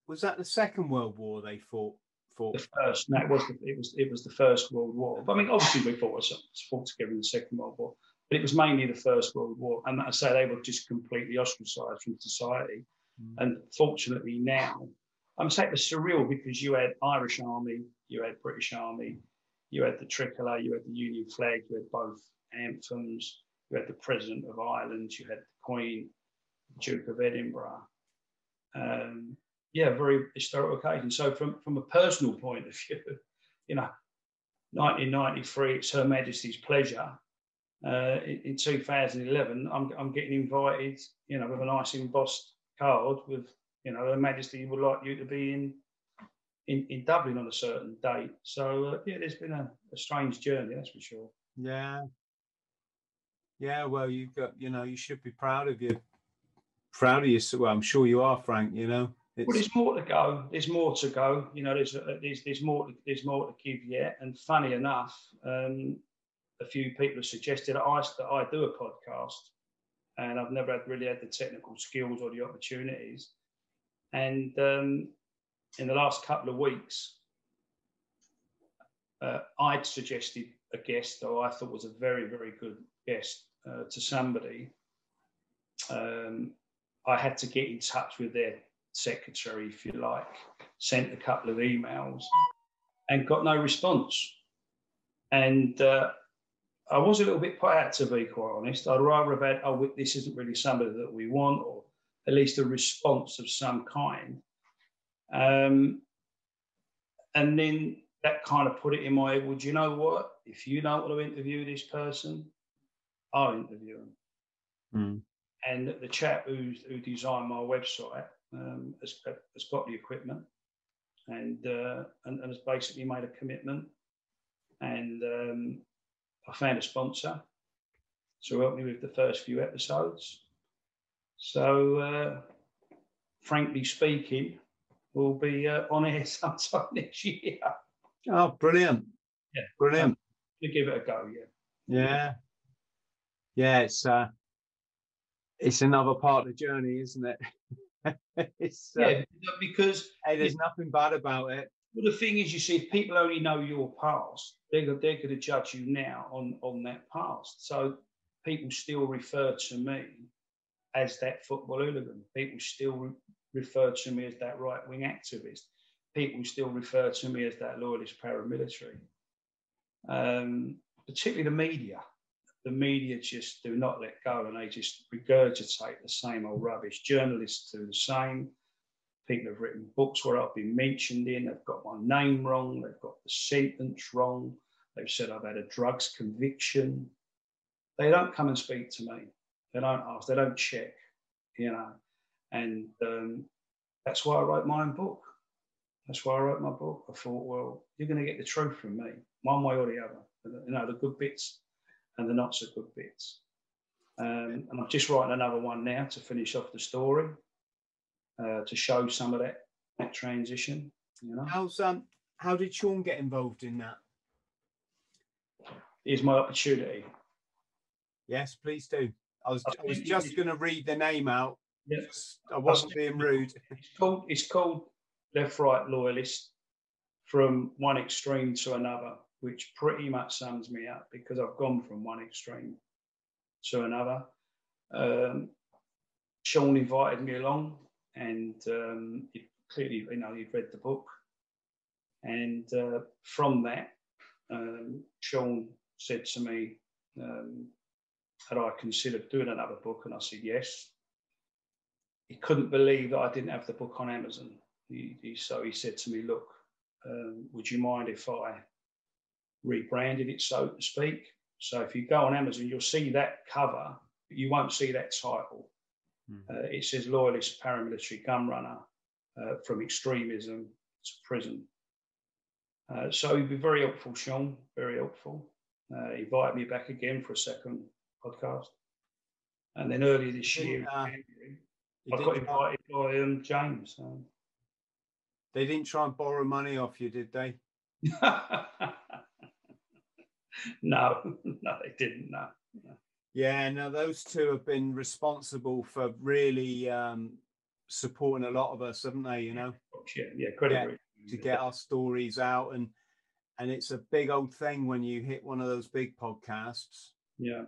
Was that the Second World War they fought? fought? the first. No, it was the, it was it was the First World War. But I mean, obviously we fought fought together in the Second World War, but it was mainly the First World War. And I say they were just completely ostracised from society. Mm. And fortunately now, I'm saying it was surreal because you had Irish Army, you had British Army, you had the tricolour, you had the Union flag, you had both anthems, you had the President of Ireland, you had the Queen, Duke of Edinburgh. Um, yeah, very historical occasion. So from, from a personal point of view, <laughs> you know, 1993, it's Her Majesty's pleasure. Uh, in, in 2011, I'm, I'm getting invited, you know, with a nice embossed card with, you know, Her Majesty would like you to be in in, in Dublin on a certain date. So uh, yeah, there's been a, a strange journey, that's for sure. Yeah. Yeah, well, you've got, you know, you should be proud of you. Proud of you. Well, I'm sure you are, Frank, you know. Well, there's more to go. There's more to go. You know, there's uh, there's there's more there's more to give yet. And funny enough, um, a few people have suggested that I that I do a podcast, and I've never had, really had the technical skills or the opportunities. And um, in the last couple of weeks, uh, I'd suggested a guest who I thought was a very very good guest uh, to somebody. Um, I had to get in touch with their secretary, if you like, sent a couple of emails and got no response. And uh, I was a little bit put out, to be quite honest. I'd rather have had, oh, this isn't really somebody that we want, or at least a response of some kind. Um, and then that kind of put it in my head, well, do you know what? If you don't want to interview this person, I'll interview them Mm. and the chap who's, who designed my website um, has, has got the equipment and, uh, and, and has basically made a commitment. And um, I found a sponsor to help me with the first few episodes. So, uh, frankly speaking, we'll be uh, on air <laughs> sometime next year. oh, brilliant. Yeah. Brilliant. To give it a go, yeah. Yeah. Yeah, it's uh it's another part of the journey, isn't it? <laughs> it's uh, Yeah, because hey, there's nothing bad about it. Well, the thing is, you see, if people only know your past, they're, they're going to judge you now on, on that past. So people still refer to me as that football hooligan. People still re- refer to me as that right wing activist. People still refer to me as that loyalist paramilitary. Um, particularly the media. The media just do not let go and they just regurgitate the same old rubbish. Journalists do the same people have written books where I've been mentioned in, they've got my name wrong, they've got the sentence wrong, they've said I've had a drugs conviction. They don't come and speak to me. They don't ask, they don't check, you know. And um, that's why I wrote my own book. That's why I wrote my book. I thought, well, you're going to get the truth from me, one way or the other. You know, the good bits and the not so good bits. Um, and I'm just writing another one now to finish off the story uh, to show some of that that transition. You know, how's um how did Sean get involved in that? Is my opportunity. Yes, please do. I was I was just going to read the name out. Yes, I wasn't being rude. It's called it's called left right loyalist from one extreme to another, which pretty much sums me up because I've gone from one extreme to another. Um, Sean invited me along and um, it, clearly, you know, you've read the book. And uh, from that, um, Sean said to me, um, had I considered doing another book? And I said yes. He couldn't believe that I didn't have the book on Amazon. He, he, so he said to me, look, um, would you mind if I rebranded it, so to speak? So if you go on Amazon, you'll see that cover, but you won't see that title. Mm. Uh, it says loyalist paramilitary gun runner uh, from extremism to prison. Uh, so he'd be very helpful, Sean, very helpful. Uh, he invited me back again for a second podcast. And then earlier this year, uh, I got invited by um, James. So. They didn't try and borrow money off you, did they? <laughs> no, <laughs> no, they didn't. No. no. Yeah, now those two have been responsible for really um, supporting a lot of us, haven't they? You know, yeah, yeah, credit yeah, to get our stories out, and and it's a big old thing when you hit one of those big podcasts. Yeah,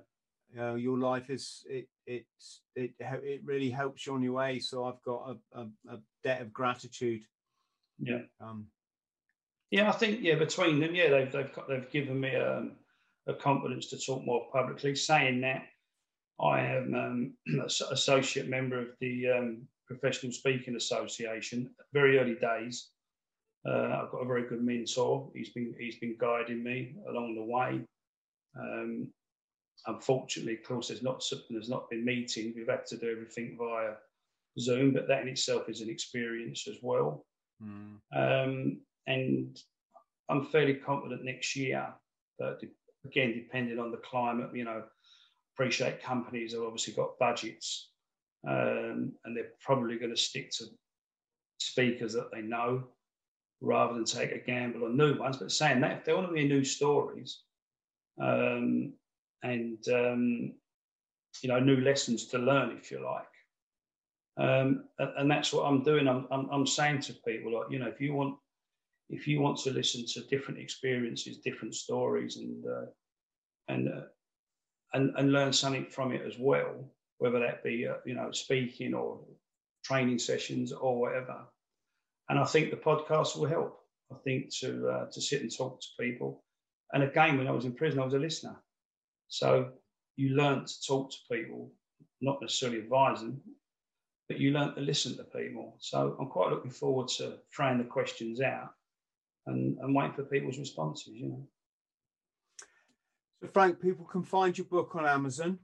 you know, your life is it it's it it really helps you on your way. So I've got a, a, a debt of gratitude. Yeah. Um, yeah, I think yeah, between them, yeah, they've they've they've given me um, a confidence to talk more publicly. Saying that, I am um, <clears throat> associate member of the um, Professional Speaking Association. Very early days. Uh, I've got a very good mentor. He's been he's been guiding me along the way. Um, unfortunately, of course, there's not there's not been meetings. We've had to do everything via Zoom, but that in itself is an experience as well. Mm. Um, and I'm fairly confident next year that again, depending on the climate, you know, appreciate companies have obviously got budgets um, and they're probably going to stick to speakers that they know rather than take a gamble on new ones. But saying that, if there want to be new stories um, and, um, you know, new lessons to learn, if you like, um, and, and, that's what I'm doing. I'm, I'm, I'm saying to people, like, you know, if you want if you want to listen to different experiences, different stories, and uh, and, uh, and and learn something from it as well, whether that be uh, you know speaking or training sessions or whatever. And I think the podcast will help. I think to uh, to sit and talk to people. And again, when I was in prison, I was a listener, so you learn to talk to people, not necessarily advise them, but you learn to listen to people. So I'm quite looking forward to throwing the questions out and, and wait for people's responses, you know. So, Frank, people can find your book on Amazon.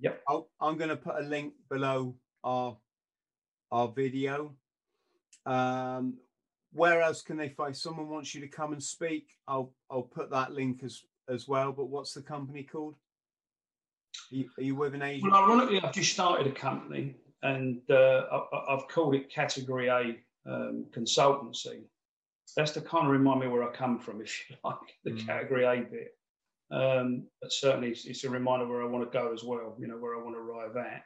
Yep. i am going to put a link below our our video. Um, where else can they find? Someone wants you to come and speak. I'll I'll put that link as as well. But what's the company called? Are you, are you with an agent? Well, ironically, I've just started a company, and uh, I, have called it Category A um, Consultancy that's to kind of remind me where I come from, if you <laughs> like, the mm. category A bit. Um, but certainly it's, it's, a reminder where I want to go as well, you know, where I want to arrive at.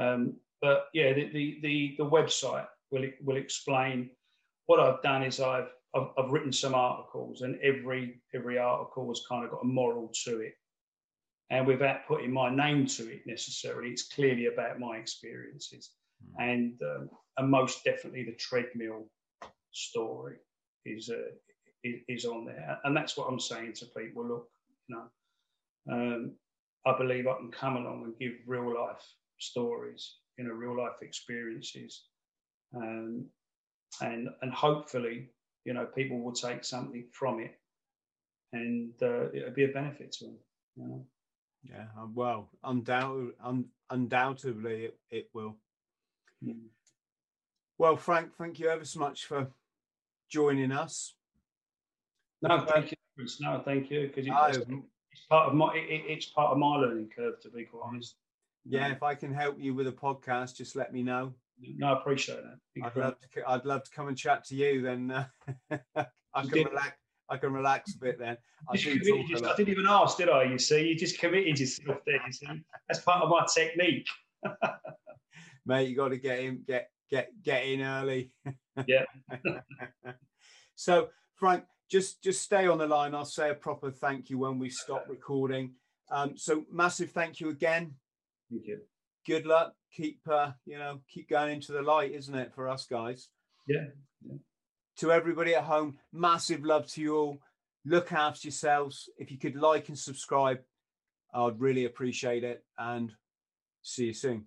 Um, but yeah, the, the, the, the, website will, will explain what I've done is I've, I've, I've written some articles, and every every article has kind of got a moral to it. And without putting my name to it necessarily, it's clearly about my experiences, mm. and um, and most definitely the treadmill story is uh, is on there, and that's what I'm saying to people. Look, you know, um, I believe I can come along and give real life stories, you know, real life experiences, um, and and hopefully, you know, people will take something from it, and uh, it'll be a benefit to them. You know? Yeah, uh, well, undoubtedly, un- undoubtedly, it, it will. Mm. Well, Frank, thank you ever so much for joining us. No, thank you. No, thank you. Because it's, it's, part of my it, it's part of my learning curve, to be quite honest. Yeah, if I can help you with a podcast, just let me know. No, I appreciate that. I'd love to. I'd love to come and chat to you. Then uh, <laughs> I can did. relax. I can relax a bit then. I, just, I didn't even ask, did I? You see, you just committed yourself there. You see, that's part of my technique. <laughs> Mate, you got to get in, get get get in early. <laughs> yeah. so, Frank, just just stay on the line. I'll say a proper thank you when we stop recording. Um, so, massive thank you again. Thank you. Good luck. Keep uh, you know keep going into the light, isn't it, for us guys? Yeah. yeah. To everybody at home, massive love to you all. Look after yourselves. If you could like and subscribe, I'd really appreciate it. And see you soon.